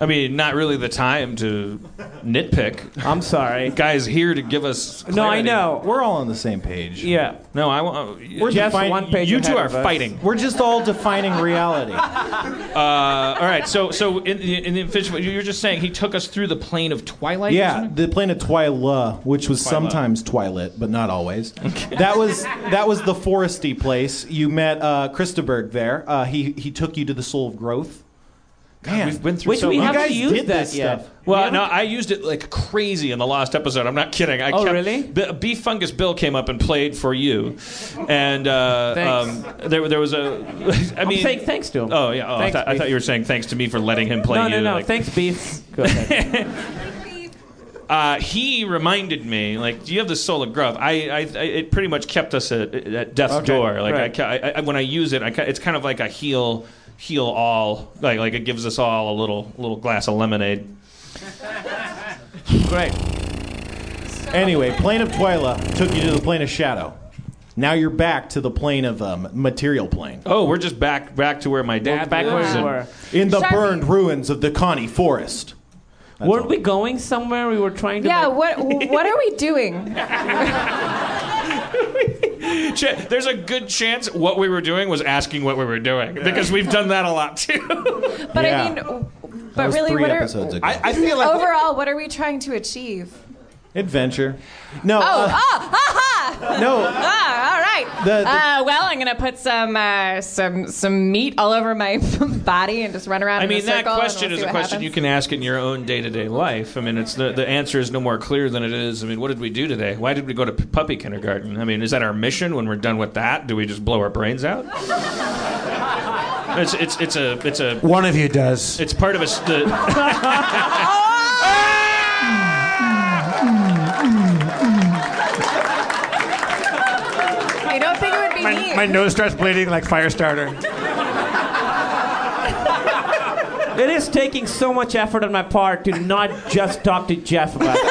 I mean, not really the time to nitpick. I'm sorry. Guy's here to give us. No, I clarity. know. We're all on the same page. Yeah. No, I want. We're Jeff's defin- one page You two ahead are of us. fighting. We're just all defining reality. Uh, all right, so so in, the- in the fish, you're just saying he took us through the plane of twilight. or Yeah, something? the plane of Twyla, which was sometimes Twilight, but not always. That was that was the foresty place. You met uh, Christaberg there. Uh, he he took you to the Soul of Growth. Man, we've been through Which so we you much. haven't used did that this yet. stuff. Well, no, I used it like crazy in the last episode. I'm not kidding. I Oh, kept, really? B- Beef Fungus Bill came up and played for you, and uh, um, there there was a. I I'm mean, saying thanks to him. Oh yeah, oh, I, Thanks, thought, I thought you were saying thanks to me for letting him play no, you. no, no. like- Thanks, Beef. Go ahead. uh, he reminded me, like, do you have the soul of growth? I, I, I it pretty much kept us at, at death's Okay, door. Like, right. I, I, I, when I use it, I, it's kind of like a heal, heal all. Like, like it gives us all a little, little glass of lemonade. Great. Anyway, plane of Twyla took you to the plane of Shadow. Now you're back to the plane of um, material plane. Oh, we're just back, back to where my dad Back where lives we and- were. In the Sharpie. burned ruins of the Connie Forest. That's Weren't all. we going somewhere? We were trying to. Yeah, like- what what are we doing? Ch- There's a good chance what we were doing was asking what we were doing because we've done that a lot too. But Yeah. I mean, but really, three what are episodes ago. I, I feel like overall? What are we trying to achieve? Adventure. No. Oh, uh, ah, aha! no. Ah, all right. The- the- uh, well, I'm gonna put some uh, some some meat all over my body and just run around. I in mean, a that question we'll is a question happens. you can ask in your own day to day life. I mean, it's the, the answer is no more clear than it is. I mean, what did we do today? Why did we go to puppy kindergarten? I mean, is that our mission? When we're done with that, do we just blow our brains out? It's it's it's a it's a one of you does. it's part of a s- the, think it would be My, nose starts bleeding like fire starter. It is taking so much effort on my part to not just talk to Jeff about it.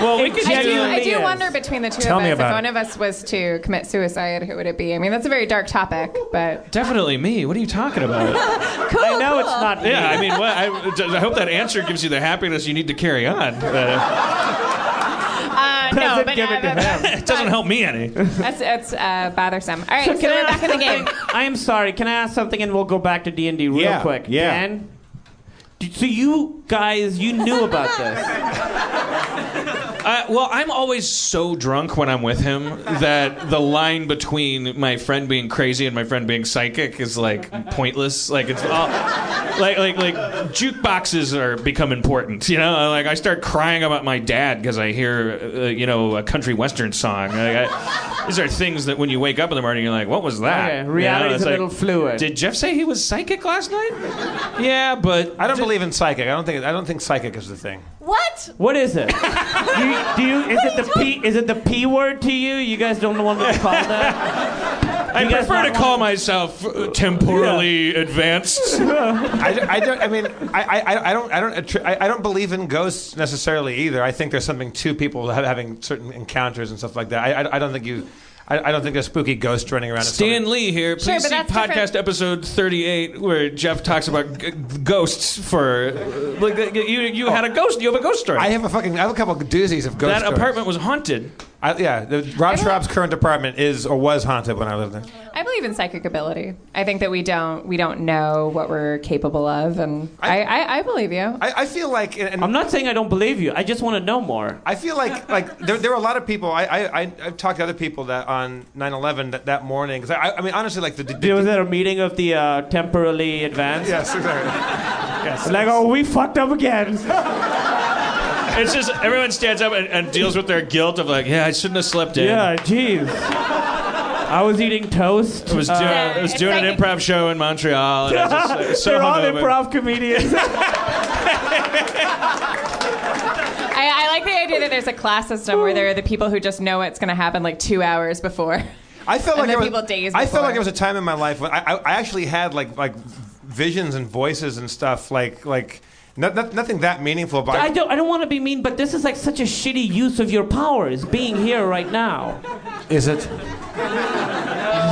Well, we It I do, genuinely I do wonder between the two Tell of me us, if about one it. of us was to commit suicide, who would it be? I mean, that's a very dark topic, but Definitely me. What are you talking about? cool. I know it's not me. yeah, I mean, what, I, I hope that answer gives you the happiness you need to carry on. Uh, Uh, no, Doesn't but give it to him. it doesn't help me any. That's it's uh, bothersome. All right, so, can we're I back in the game. I am sorry. Can I ask something, and we'll go back to D and D real Yeah, quick. yeah. Dan, d- so you guys, you knew about this. Uh, well, I'm always so drunk when I'm with him that the line between my friend being crazy and my friend being psychic is like pointless. Like it's all like like like jukeboxes are become important. You know, like I start crying about my dad because I hear uh, you know a country western song. Like, I, these are things that when you wake up in the morning, you're like, what was that? Okay, You know, a like, little fluid. Did Jeff say he was psychic last night? Yeah, but I don't believe in psychic. I don't think. I don't think psychic is the thing. What? What is it? do, you, do you? Is it the p? Is it the p word to you? You guys don't want me to call that? I You prefer to not call myself uh, temporally advanced. I, I don't. I mean, I, I, I don't. I don't. attri- I, I don't believe in ghosts necessarily either. I think there's something to people ha- having certain encounters and stuff like that. I, I, I don't think you. I, I don't think a spooky ghost running around. Stan Lee here. Please Sure, see podcast different. episode 38 where Jeff talks about g- ghosts for like you you had a ghost you have a ghost story. I have a fucking. I have a couple of doozies of ghost. that stories. apartment was haunted. I, yeah, the, Rob Schrab's current apartment is or was haunted when I lived there. I believe in psychic ability. I think that we don't we don't know what we're capable of, and I I, I believe you. I, I feel like. And, I'm not saying I don't believe you. I just want to know more. I feel like like there, there were a lot of people. I, I, I I've talked to other people that on 9/11 that, that morning. 'cause I, I mean, honestly, like the, the, Was there a meeting of the uh, temporarily advanced? yes, exactly. yes. Like, oh, we fucked up again. It's just everyone stands up and, and deals with their guilt of like, yeah, I shouldn't have slept in. yeah, jeez. I was eating toast. I was doing, Uh, I was doing like- an improv show in Montreal. And I just, I was so They're all hungover. improv comedians. I, I like the idea that there's a class system where there are the people who just know it's going to happen like two hours before. I felt And like then there was, people days I felt like there was a time in my life when I, I, I actually had like like visions and voices and stuff like like not, not, nothing that meaningful. But I don't. I don't want to be mean, but this is like such a shitty use of your powers being here right now. is it?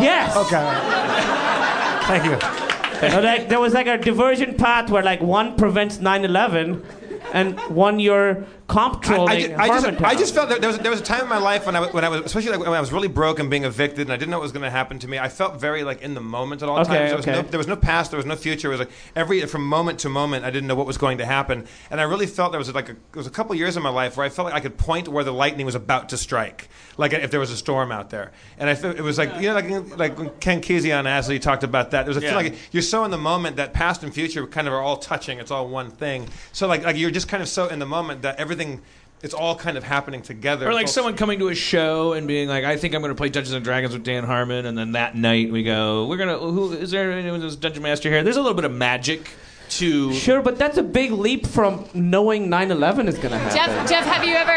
Yes. Okay. Thank you. Uh, like there was like a diversion path where like one prevents 9/11, and one you're I, comptrolling. I, ju- I just, I just felt that there was, there was a time in my life when I, was- when I was, especially like when I was really broke and being evicted and I didn't know what was going to happen to me. I felt very like in the moment at all Okay, times. There was, okay. no, there was no past, there was no future. It was like every, from moment to moment, I didn't know what was going to happen. And I really felt there was like a, there was a couple years in my life where I felt like I could point where the lightning was about to strike, like if there was a storm out there. And I felt it was like, you know, like, like when Ken Kesey on Ashley talked about that. There was a Yeah. feeling like you're so in the moment that past and future kind of are all touching. It's all one thing. So like, like you're just kind of so in the moment that everything, it's all kind of happening together. Or like It's someone coming to a show and being like, "I think I'm going to play Dungeons and Dragons with Dan Harmon," and then that night we go, "We're gonna who is there anyone who's dungeon master here?" There's a little bit of magic to Sure, but that's a big leap from knowing 9/11 is gonna happen. Jeff, Jeff, have you ever?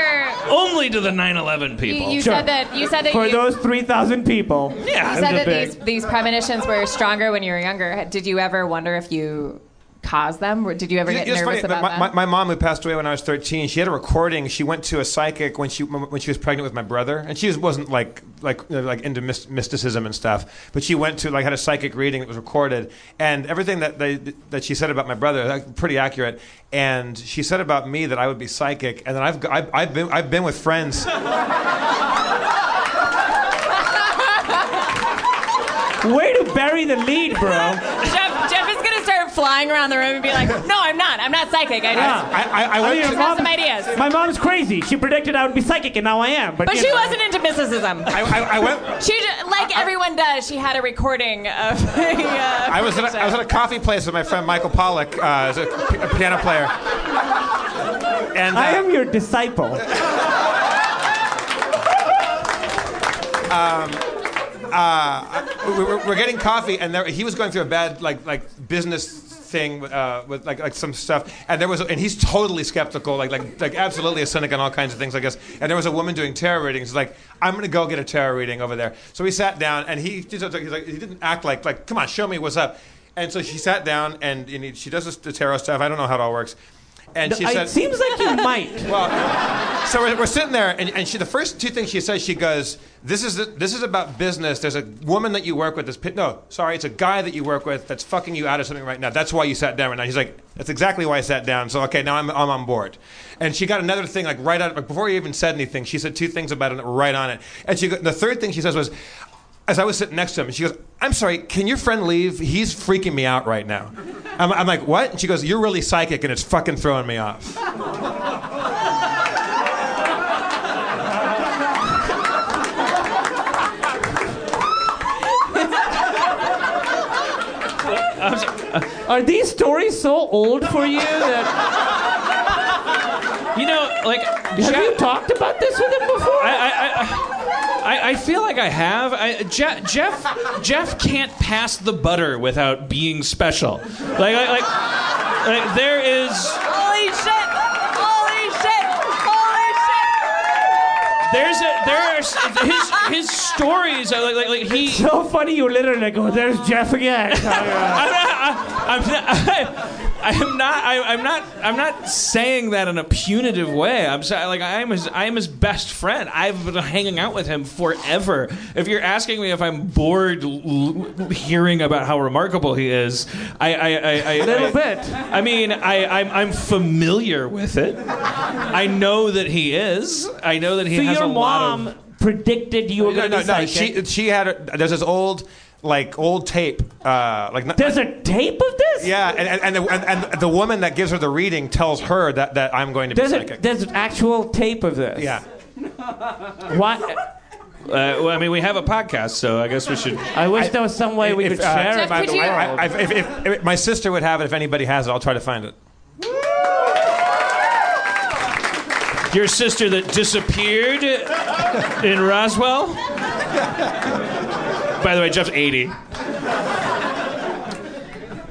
only to the 9/11 people. you Sure. said that you said that For you, those 3,000 people. yeah, you said that a these these premonitions were stronger when you were younger. Did you ever wonder if you caused them? Or did you ever You- get you know, it's nervous funny, about my, that? my, my mom, who passed away when I was 13, she had a recording. She went to a psychic when she when she was pregnant with my brother, and she was, wasn't like like you know, like into mysticism and stuff. But she went to like had a psychic reading that was recorded, and everything that they that she said about my brother, like, pretty accurate. And she said about me that I would be psychic, and then I've I've, I've been I've been with friends. Way to bury the lead, bro. Jeff, Jeff is gonna start flying around the room and be like, "No, I'm not. I'm not psychic. I just." I, I, I I went mean, have some ideas. My mom's crazy. She predicted I would be psychic, and now I am. But, But she know. wasn't into mysticism. I, I, I went. She, ju- like everyone does, she had a recording of. A, uh, I was, at a, I was at a coffee place with my friend Michael Pollock, uh, as a, a piano player. And uh, I am your disciple. we we're, we're getting coffee, and there, he was going through a bad like like business thing uh, with like like some stuff, and there was, and he's totally skeptical, like like like absolutely a cynic on all kinds of things, I guess. And there was a woman doing tarot readings. Like, I'm gonna go get a tarot reading over there. So we sat down, and he he's like, he didn't act like like come on, show me what's up. And so she sat down, and, and he, she does the tarot stuff. I don't know how it all works. And she it said, seems like you might. well, so we're, we're sitting there, and, and she, the first two things she says, she goes, "This is this is about business. There's a woman that you work with. That's pi- no, sorry, it's a guy that you work with that's fucking you out of something right now. That's why you sat down right now." He's like, "That's exactly why I sat down." So okay, now I'm I'm on board. And she got another thing like right out like, before he even said anything. She said two things about it that were right on it. And she the third thing she says was. As I was sitting next to him, she goes, "I'm sorry, can your friend leave? He's freaking me out right now." I'm, I'm like, "What?" And she goes, "You're really psychic, and it's fucking throwing me off." Are these stories so old for you that You know, like have you talked about this with him before? I, I, I, I, I feel like I have. I, Je- Jeff Jeff can't pass the butter without being special. Like, like, like, like there is. Holy shit! Holy shit! Holy shit! There's a there's his his stories are like like, like he. so funny you literally go, there's Jeff again. I'm not. I, I'm not. I, am not. I, I'm not. I'm not saying that in a punitive way. I'm saying like I am his. I am his best friend. I've been hanging out with him forever. If you're asking me if I'm bored l- hearing about how remarkable he is, I. I, I, I A little I- bit. I mean, I, I'm, I'm familiar with it. I know that he is. I know that he so has your a lot of. mom predicted you were no, going to no, be no. psychic. She she had a, there's this old like old tape. Uh, like There's a tape of this? Yeah, and and, and, the, and and the woman that gives her the reading tells her that, that I'm going to be There's, a, psychic. there's an actual tape of this. Yeah. What? Uh, well, I mean, we have a podcast, so I guess we should. I wish there was some way we If, could uh, share Jeff, it by could the you- I, I, if, if, if my sister would have it, if anybody has it, I'll try to find it. Your sister that disappeared in Roswell? By the way, Jeff's 80. All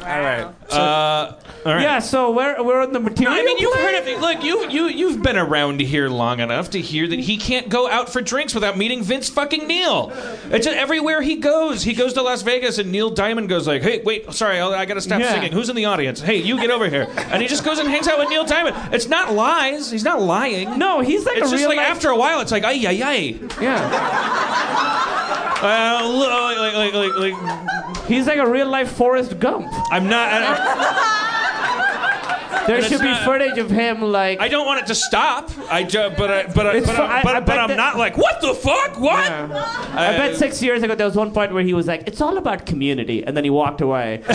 right. Uh, all right. Yeah, so we're, we're on the material. I mean, you've heard of it. Look, you you you've been around here long enough to hear that he can't go out for drinks without meeting Vince fucking Neil. It's everywhere he goes. He goes to Las Vegas, and Neil Diamond goes like, "Hey, wait, sorry, I'll, I got to stop Yeah. singing. Who's in the audience? Hey, you get over here." And he just goes and hangs out with Neil Diamond. It's not lies. He's not lying. No, he's like It's a just real like life- after a while, it's like, ay, ay, ay. Yeah. Uh, li- like, like, like, like, He's like a real life Forrest Gump. I'm not. There should be not- footage of him like. I don't want it to stop. I ju- but I, but I, but, fu- I, I, but, I but I'm that- not like, what the fuck? What? I bet six years ago there was one point where he was like, "It's all about community," and then he walked away.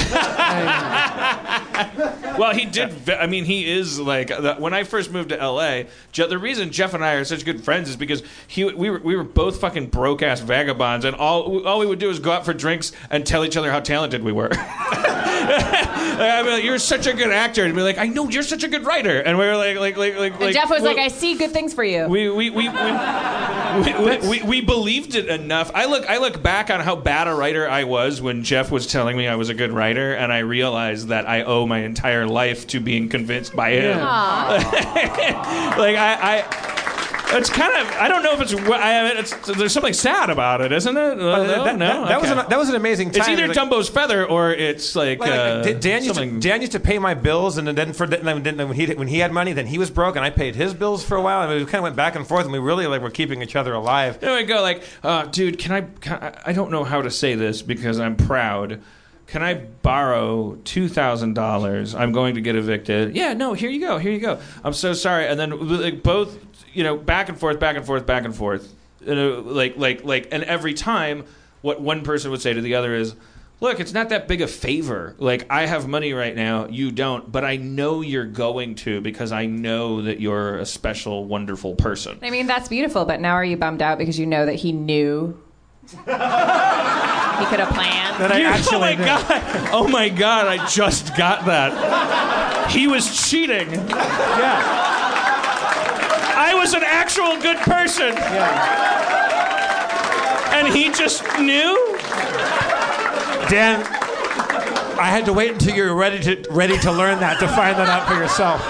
Well, he did. ve- I mean, he is like the- when I first moved to L.A. Je- the reason Jeff and I are such good friends is because he we were we were both fucking broke ass vagabonds, and all all we would do is go out for drinks and tell each other how talented we were. I mean, like, you're such a good actor, and be like, I know you're such a good writer, and we were like, like, like, like. And like, Jeff was well, like, I see good things for you. we we we, we, we, we, we, we believed it enough. I look I look back on how bad a writer I was when Jeff was telling me I was a good writer, and I realized that I owe my entire life to being convinced by him. like I. I it's kind of. I don't know if it's. I, it's there's something sad about it, isn't it? Uh, that, no, that- no? that was Okay. an, that was an amazing time. It's either Like- Dumbo's feather or it's like. Like, uh, like, Dan, used to, Dan used to pay my bills, and then for then, then when he when he had money, then he was broke, and I paid his bills for a while, and we kind of went back and forth, and we really like were keeping each other alive. There we go. Like, uh, dude, can I, can I? I don't know how to say this because I'm proud. Can I borrow two thousand dollars? I'm going to get evicted. Yeah, no. Here you go. Here you go. I'm so sorry. And then like both, you know, back and forth, back and forth, back and forth. You know, like like like, and every time, what one person would say to the other is. Look, it's not that big a favor. Like, I have money right now, you don't, but I know you're going to because I know that you're a special, wonderful person. I mean, that's beautiful, but now are you bummed out because you know that he knew he could have planned? That I You- actually oh my knew. god! Oh my god! I just got that. He was cheating. Yeah, I was an actual good person, and he just knew. Dan. I had to wait until you were ready to ready to learn that to find that out for yourself.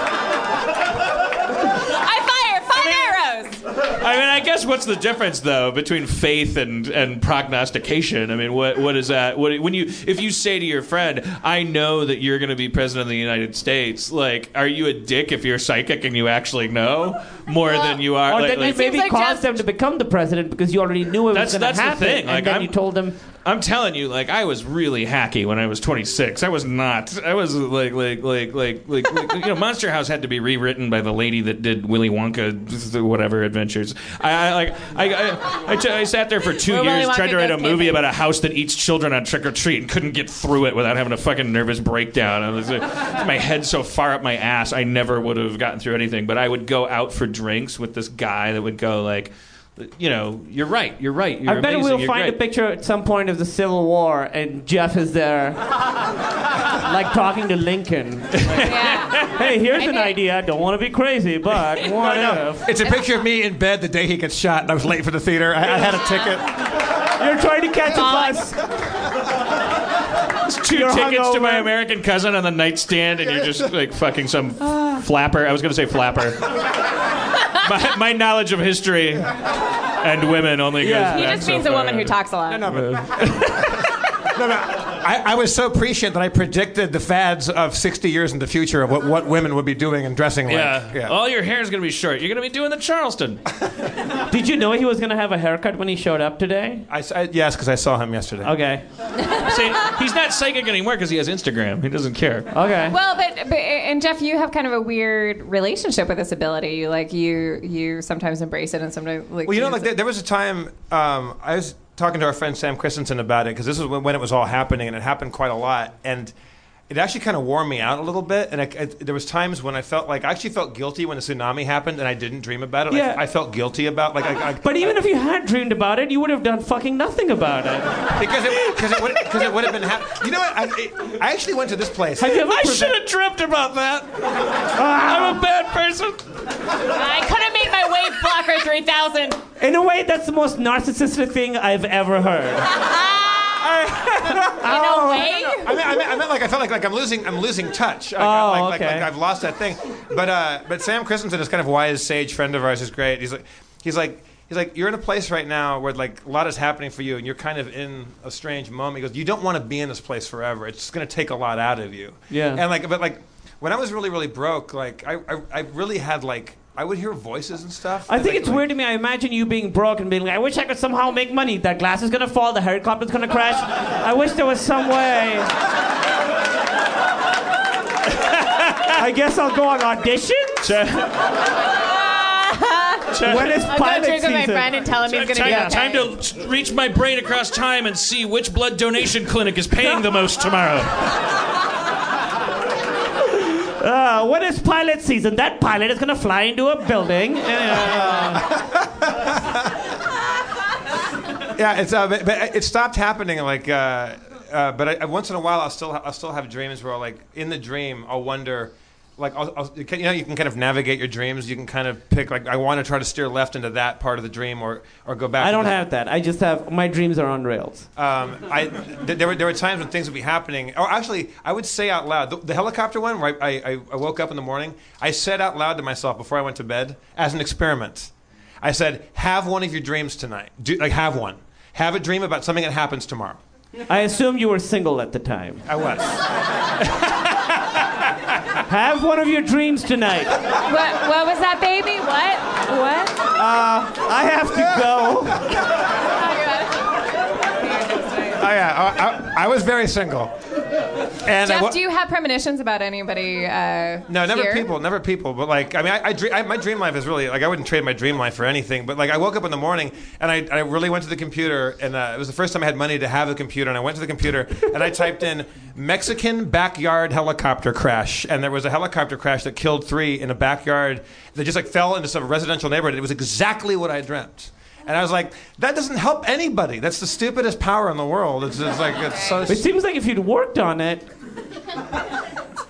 I fire five arrows. I mean, I guess guess what's the difference though between faith and, and prognostication? I mean, what what is that? What when you if you say to your friend, "I know that you're going to be president of the United States," like, are you a dick if you're psychic and you actually know more than you are? Or like, then you like- maybe caused them to become the president because you already knew it was going to that's happen. the thing. And Like then I'm, you told them. I'm telling you, like I was really hacky when I was 26. I was not. I was like, like, like, like, like, like you know, Monster House had to be rewritten by the lady that did Willy Wonka, whatever adventures. I, I like, I, I, I, t- I sat there for 2 Where Willy years, tried Wonka to write a goes movie camping. about a house that eats children on trick or treat, and couldn't get through it without having a fucking nervous breakdown. I was, uh, my head so far up my ass, I never would have gotten through anything. But I would go out for drinks with this guy that would go like. You know, you're right. You're right. You're I bet amazing, we'll you're find great. a picture at some point of the Civil War, and Jeff is there, like talking to Lincoln. hey, here's an idea. I don't want to be crazy, but what if? It's a picture of me in bed the day he gets shot, and I was late for the theater. I, I had a ticket. You're trying to catch a bus. Two You're tickets to my. American cousin on the nightstand, and you're just like fucking some flapper. I was gonna say flapper. my, my knowledge of history and women only goes. He back just so means a far. woman who talks a lot. No, no, No, no. I, I was so prescient that I predicted the fads of 60 years in the future of what, what women would be doing and dressing like. Yeah. All your hair is gonna be short. You're gonna be doing the Charleston. Did you know he was going to have a haircut when he showed up today? I, I- yes, because I saw him yesterday. Okay. See, he's not psychic anymore because he has Instagram. He doesn't care. Okay. Well, but, but and Jeff, you have kind of a weird relationship with this ability. You like you you sometimes embrace it and sometimes like. Well, you know, like there, there was a time um, I was talking to our friend Sam Christensen about it because this when, when it was all happening, and it happened quite a lot, and it actually kind of wore me out a little bit. And I, I, there was times when I felt like I actually felt guilty when the tsunami happened, and I didn't dream about it. Like, Yeah. I felt guilty about like I, I, But even if you had dreamed about it, you would have done fucking nothing about it. because it because it would because it would have been hap- you know what I, it, I actually went to this place. Have you ever I preve- should have dreamt about that. I'm a bad person. I could have made my wave blocker three thousand. In a way, that's the most narcissistic thing I've ever heard. In a way. I mean, I meant, I meant like I felt like like I'm losing I'm losing touch. Like, Oh, like, like, okay. like I've lost that thing. But uh, but Sam Christensen is kind of wise sage friend of ours. is great. He's like he's like. He's like, you're in a place right now where like a lot is happening for you, and you're kind of in a strange moment. He goes, you don't want to be in this place forever. It's going to take a lot out of you. Yeah. And like, but like, when I was really really broke, like I I, I really had like I would hear voices and stuff. I think it's like- weird to me. I imagine you being broke and being like, I wish I could somehow make money. That glass is gonna fall, the helicopter's gonna crash. I wish there was some way. I guess I'll go on audition. When is I'll go pilot drink with my season? friend and tell him he's gonna Time, be okay. time to reach my brain across time and see which blood donation clinic is paying the most tomorrow. Uh, pilot season? That pilot is gonna fly into a building. Uh, yeah, it's uh, but, but it stopped happening. Like, uh, uh, but I, once in a while, I'll still I'll still have dreams where, like, in the dream, I'll wonder, like, I'll, I'll, you can- you know, you can kind of navigate your dreams. You can kind of pick, like, I want to try to steer left into that part of the dream, or or go back. I don't have that. I just have my dreams are on rails. Um, I th- there were there were times when things would be happening. Or actually, I would say out loud the, the helicopter one. Where I, I I woke up in the morning. I said out loud to myself before I went to bed as an experiment. I said, "Have one of your dreams tonight. Do, like have one. Have a dream about something that happens tomorrow." I assume you were single at the time. I was. Have one of your dreams tonight. What, what was that, baby? What? What? Uh, I have to go. Oh yeah, I, I, I was very single. And I Jeff, wa- do you have premonitions about anybody? Uh, No, never here? people, never people. But like, I mean, I, I, dream, I my dream life is really like I wouldn't trade my dream life for anything. But like, I woke up in the morning and I, I really went to the computer, and uh, it was the first time I had money to have a computer. And I went to the computer and I typed in Mexican backyard helicopter crash, and there was a helicopter crash that killed three in a backyard that just like fell into some residential neighborhood. It was exactly what I dreamt. And I was like, that doesn't help anybody. That's the stupidest power in the world. It's, it's like it's so. It seems like if you'd worked on it.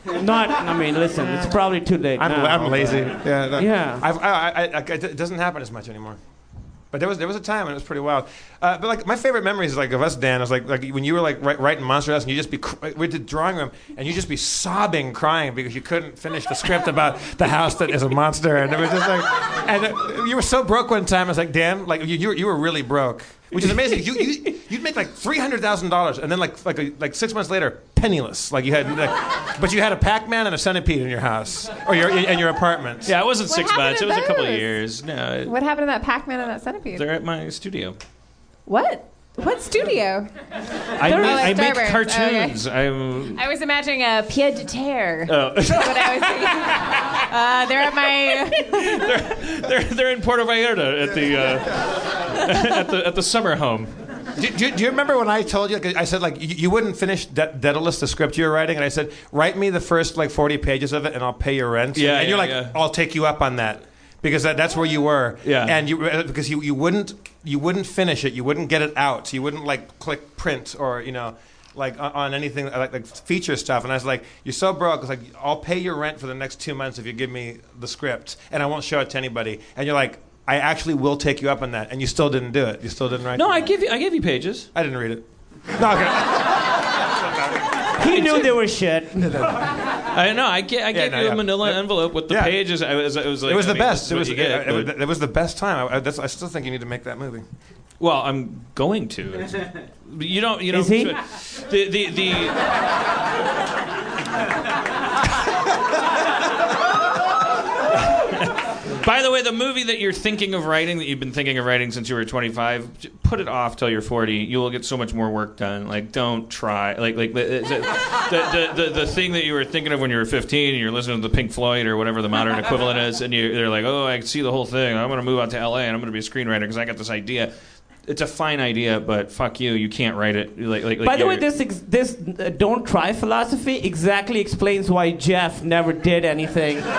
Not, I mean, listen, it's probably too late. I'm, now, I'm lazy. Yeah. no. Yeah. I've, I, I, I, it doesn't happen as much anymore. But there was there was a time when it was pretty wild. Uh, but like my favorite memories is like of us, Dan, was like like when you were like write, writing Monster House and you just be cr- we did drawing room and you just be sobbing, crying because you couldn't finish the script about the house that is a monster, and it was just like, and uh, you were so broke one time. I was like, Dan, like you you you were really broke. Which is amazing. You, you you'd make like three hundred thousand dollars, and then like like a, like six months later, penniless. Like you had, like, but you had a Pac-Man and a centipede in your house or your in your apartment. Yeah, it wasn't What six happened months. to It was a couple of those? years. No, What happened to that Pac-Man and that centipede? they're at my studio. What? What studio? I, make, I make Starburns. cartoons. I'm. I was imagining a pied de terre. Oh. That's what I was thinking. Uh, they're at my. they're they're in Puerto Vallarta at the uh, at the at the summer home. Do, do, do you remember when I told you? Like, I said like you, you wouldn't finish De- Daedalus, the script you were writing, and I said write me the first like forty pages of it, and I'll pay your rent. Yeah, and you're like, yeah. I'll take you up on that because that, that's where you were. Yeah. and you uh, because you, you wouldn't you wouldn't finish it, you wouldn't get it out, you wouldn't like click print or you know. Like on- on anything like, like feature stuff, and I was like, "You're so broke." It's like, "I'll pay your rent for the next two months if you give me the script, and I won't show it to anybody." And you're like, "I actually will take you up on that," and you still didn't do it. You still didn't write. No, I give you I gave you pages. I didn't read it. No, okay. He knew there was shit. I know. I, ga- I gave no, you yeah. a Manila envelope with the Yeah. pages. I was, it was like it was I the mean, best. It was, you get, it, it, but- it was the best time. I, I, that's, I still think you need to make that movie. Well, I'm going to. You don't. You don't. Is he? The the the. By the way, the movie that you're thinking of writing, that you've been thinking of writing since you were 25, put it off till you're 40. You will get so much more work done. Like, don't try. Like, like the, the, the, the, the thing that you were thinking of when you were 15 and you're listening to the Pink Floyd or whatever the modern equivalent is, and you, they're like, oh, I can see the whole thing. I'm going to move out to LA and I'm going to be a screenwriter because I got this idea. It's a fine idea, but fuck you. You can't write it. Like, like, like By the way, this ex- this uh, don't try philosophy exactly explains why Jeff never did anything.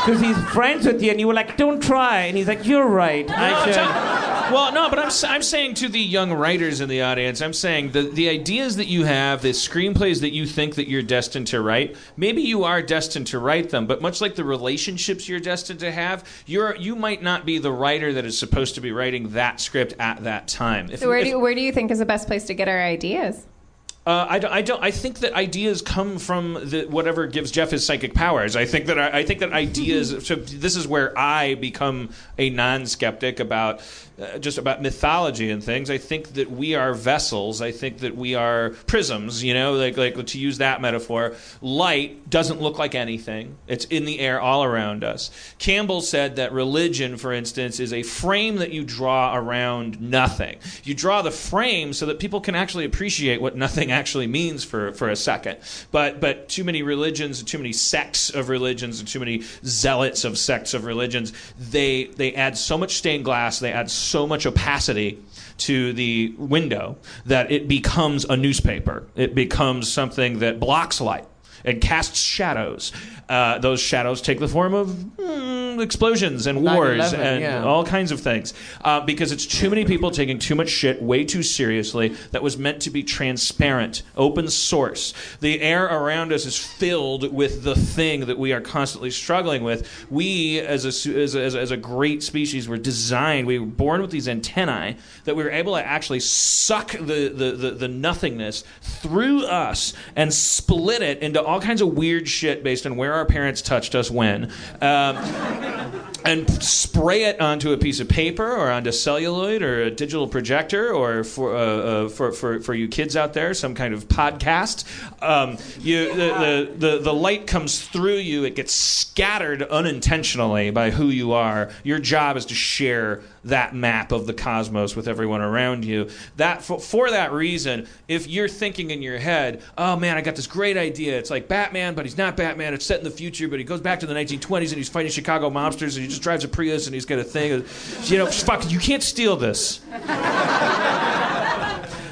Because he's friends with you, and you were like, "Don't try," and he's like, "You're right. No, I should." saying- well, no, but I'm, s- I'm saying to the young writers in the audience, I'm saying the, the ideas that you have, the screenplays that you think that you're destined to write, maybe you are destined to write them, but much like the relationships you're destined to have, you're you might not be the writer that is supposed to be writing that script at that time. If, So where do you, where do you think is the best place to get our ideas? Uh, I, don't, I don't. I think that ideas come from the, whatever gives Jeff his psychic powers. I think that I, I think that ideas. so this is where I become a non-skeptic about uh, just about mythology and things. I think that we are vessels. I think that we are prisms. You know, like like to use that metaphor. Light doesn't look like anything. It's in the air all around us. Campbell said that religion, for instance, is a frame that you draw around nothing. You draw the frame so that people can actually appreciate what nothing actually means for, for a second. But but too many religions, too many sects of religions, and too many zealots of sects of religions, they they add so much stained glass, they add much opacity to the window that it becomes a newspaper. It becomes something that blocks light and casts shadows. Uh, those shadows take the form of mm, explosions and wars and yeah. all kinds of things uh, because it's too many people taking too much shit way too seriously that was meant to be transparent, open source. The air around us is filled with the thing that we are constantly struggling with. We, as a, as a, as a, as a great species, were designed, we were born with these antennae that we were able to actually suck the, the, the, the nothingness through us and split it into all kinds of weird shit based on where our parents touched us when. Um, and spray it onto a piece of paper or onto celluloid or a digital projector or for, uh, uh, for, for, for you kids out there, some kind of podcast. Um, you, the, the, the, the light comes through you, it gets scattered unintentionally by who you are. Your job is to share that map of the cosmos with everyone around you. That for, for that reason, if you're thinking in your head, "Oh man, I got this great idea. It's like Batman, but he's not Batman. It's set in the future, but he goes back to the 1920s and he's fighting Chicago mobsters and he just drives a Prius and he's got a thing." You know, fuck, you can't steal this.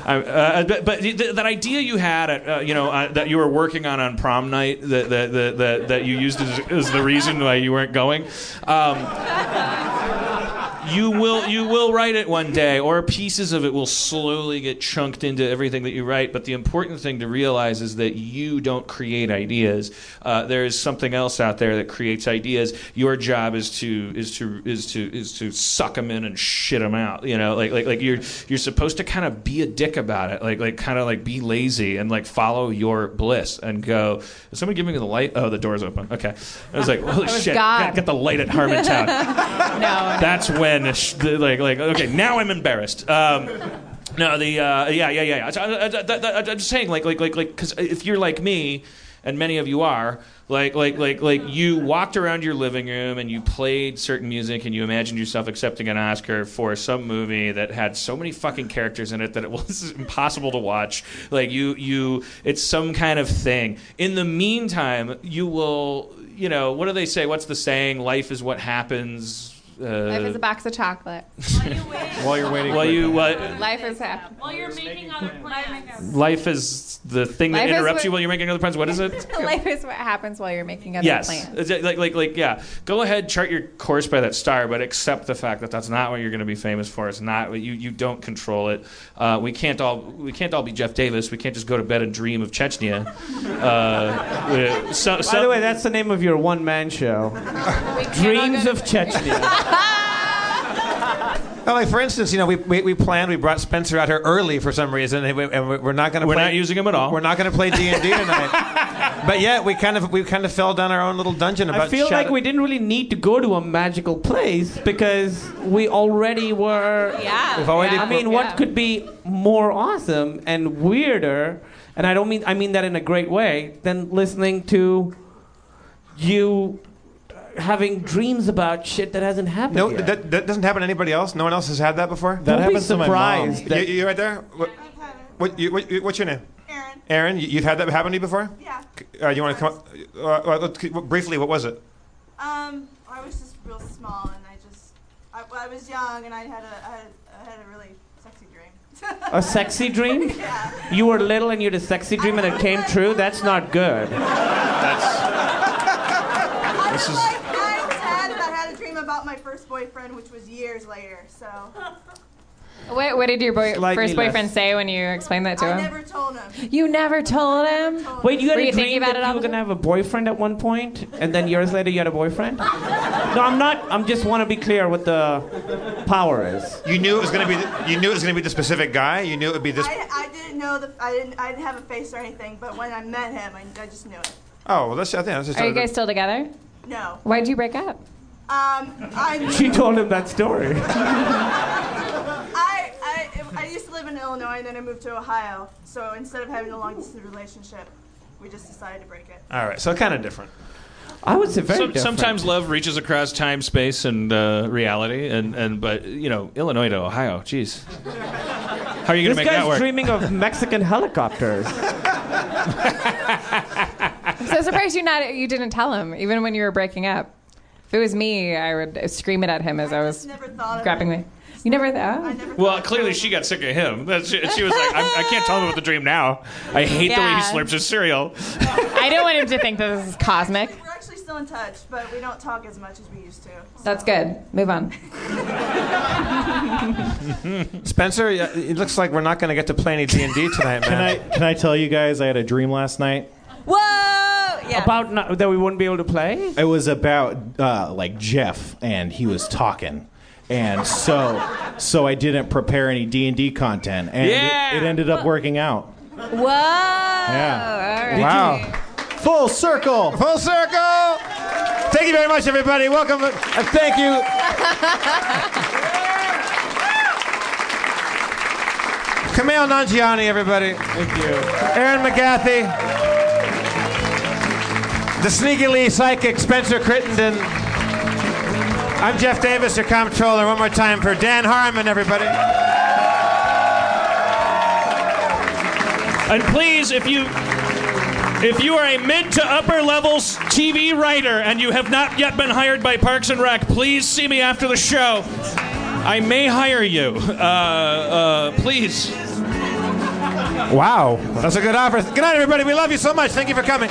Uh, but, but th- that idea you had, at, uh, you know, uh, that you were working on on prom night, that that, that, that, that you used as, as the reason why you weren't going. Um, you will you will write it one day, or pieces of it will slowly get chunked into everything that you write. But the important thing to realize is that you don't create ideas. Uh, there is something else out there that creates ideas. Your job is to is to is to is to suck them in and shit them out. You know, like like like you're you're supposed to kind of be a dick about it, like like kind of like be lazy and like follow your bliss and go. Is someone giving me the light? Oh, the door's open. Okay, I was like, holy shit! God. Get, get the light at Harmontown. no. That's when the- like like okay now I'm embarrassed. Um, no, the uh, yeah yeah yeah. I, I, I, I, am just saying like like like like because if you're like me, and many of you are. Like, like, like, like, you walked around your living room and you played certain music and you imagined yourself accepting an Oscar for some movie that had so many fucking characters in it that it was impossible to watch. Like, you, you, it's some kind of thing. In the meantime, you will, you know, what do they say? What's the saying? Life is what happens. Uh, Life is a box of chocolate. while you're waiting. While you what? Life is happy. While you're making other plans. Life is the thing that Life is interrupts what- you while you're making other plans. What is it? Life is what happens while you're making other yes. plans. Is it Like, like, like, yeah. Go ahead, chart your course by that star, but accept the fact that that's not what you're going to be famous for. It's not what you. You don't control it. Uh, we can't all. We can't all be Jeff Davis. We can't just go to bed and dream of Chechnya. Uh, so, By the way, that's the name of your one man show. Dreams of Chechnya. Well, like for instance, you know, we, we, we planned. We brought Spencer out here early for some reason, and, we, and we're not going to. We're play, not using him at all. We're not going to play D and D tonight. but yet, we kind of we kind of fell down our own little dungeon about. I feel like we didn't really need to go to a magical place because we already were. Yeah. We've already- I mean, Yeah. what could be more awesome and weirder? And I don't mean I mean that in a great way than listening to you having dreams about shit that hasn't happened No, yet. that, that doesn't happen to anybody else. No one else has had that before. That Don't be happens to my mom. surprised. You, you right there? What, what, you, what, what's your name? Aaron. Aaron. You, you've had that happen to you before? Yeah. Uh, you want to come? Up, uh, uh, briefly, what was it? Um, I was just real small, and I just, I, I was young, and I had a, I had, I had a really sexy dream. A sexy dream? Yeah. You were little and you had a sexy dream and it came true? That's not good. I This was is- like nine, ten, and I had a dream about my first boyfriend, which was years later. So What, what did your boy, Slightly first boyfriend less. say when you explained that to I him? I never told him. You never told him? Wait, you had Were a you dream about that it you were gonna have a boyfriend at one point, and then years later you had a boyfriend? No, I'm not. I'm just want to be clear what the power is. You knew it was going to be. The, you knew it was going to be the specific guy. You knew it would be this. I, I didn't know the, I didn't, I didn't have a face or anything. But when I met him, I, I just knew it. Oh, well, that's. I think that's just. Are you guys still together? No. Why'd you break up? Um, I. She told him that story. I, I, I used to live in Illinois and then I moved to Ohio. So instead of having a long distance relationship, we just decided to break it. All right, so kind of different. I would say very Some- different. sometimes love reaches across time, space, and uh, reality, and, and but you know, Illinois to Ohio, jeez. How are you gonna make that guy's work? dreaming of Mexican helicopters. I'm so surprised you not you didn't tell him, even when you were breaking up. If it was me, I would scream it at him as I, was Never thought grabbing me. You never thought? Well, clearly she got sick of him. She, she was like, I'm, I can't tell him about the dream now. I hate the way he slurps his cereal. I don't want him to think that this is cosmic. We're actually still in touch, but we don't talk as much as we used to. That's good. Move on. Spencer, it looks like we're not going to get to play any D and D tonight, man. Can I can I tell you guys I had a dream last night? Whoa! Yeah. About not, that we wouldn't be able to play? It was about uh, like Jeff, and he was talking, and so so I didn't prepare any D and D content, and Yeah. it, it ended up working out. Whoa! Yeah. All right. Wow. Full circle. Full circle. Thank you very much, everybody. Welcome. And thank you. Kumail Nanjiani, everybody. Thank you. Erin McGathy. The sneakily psychic Spencer Crittenden. I'm Jeff Davis, your comptroller. One more time for Dan Harmon, everybody. And please, if you if you are a mid to upper levels TV writer and you have not yet been hired by Parks and Rec, please see me after the show. I may hire you. Uh, uh, please. Wow. That's a good offer. Good night, everybody. We love you so much. Thank you for coming.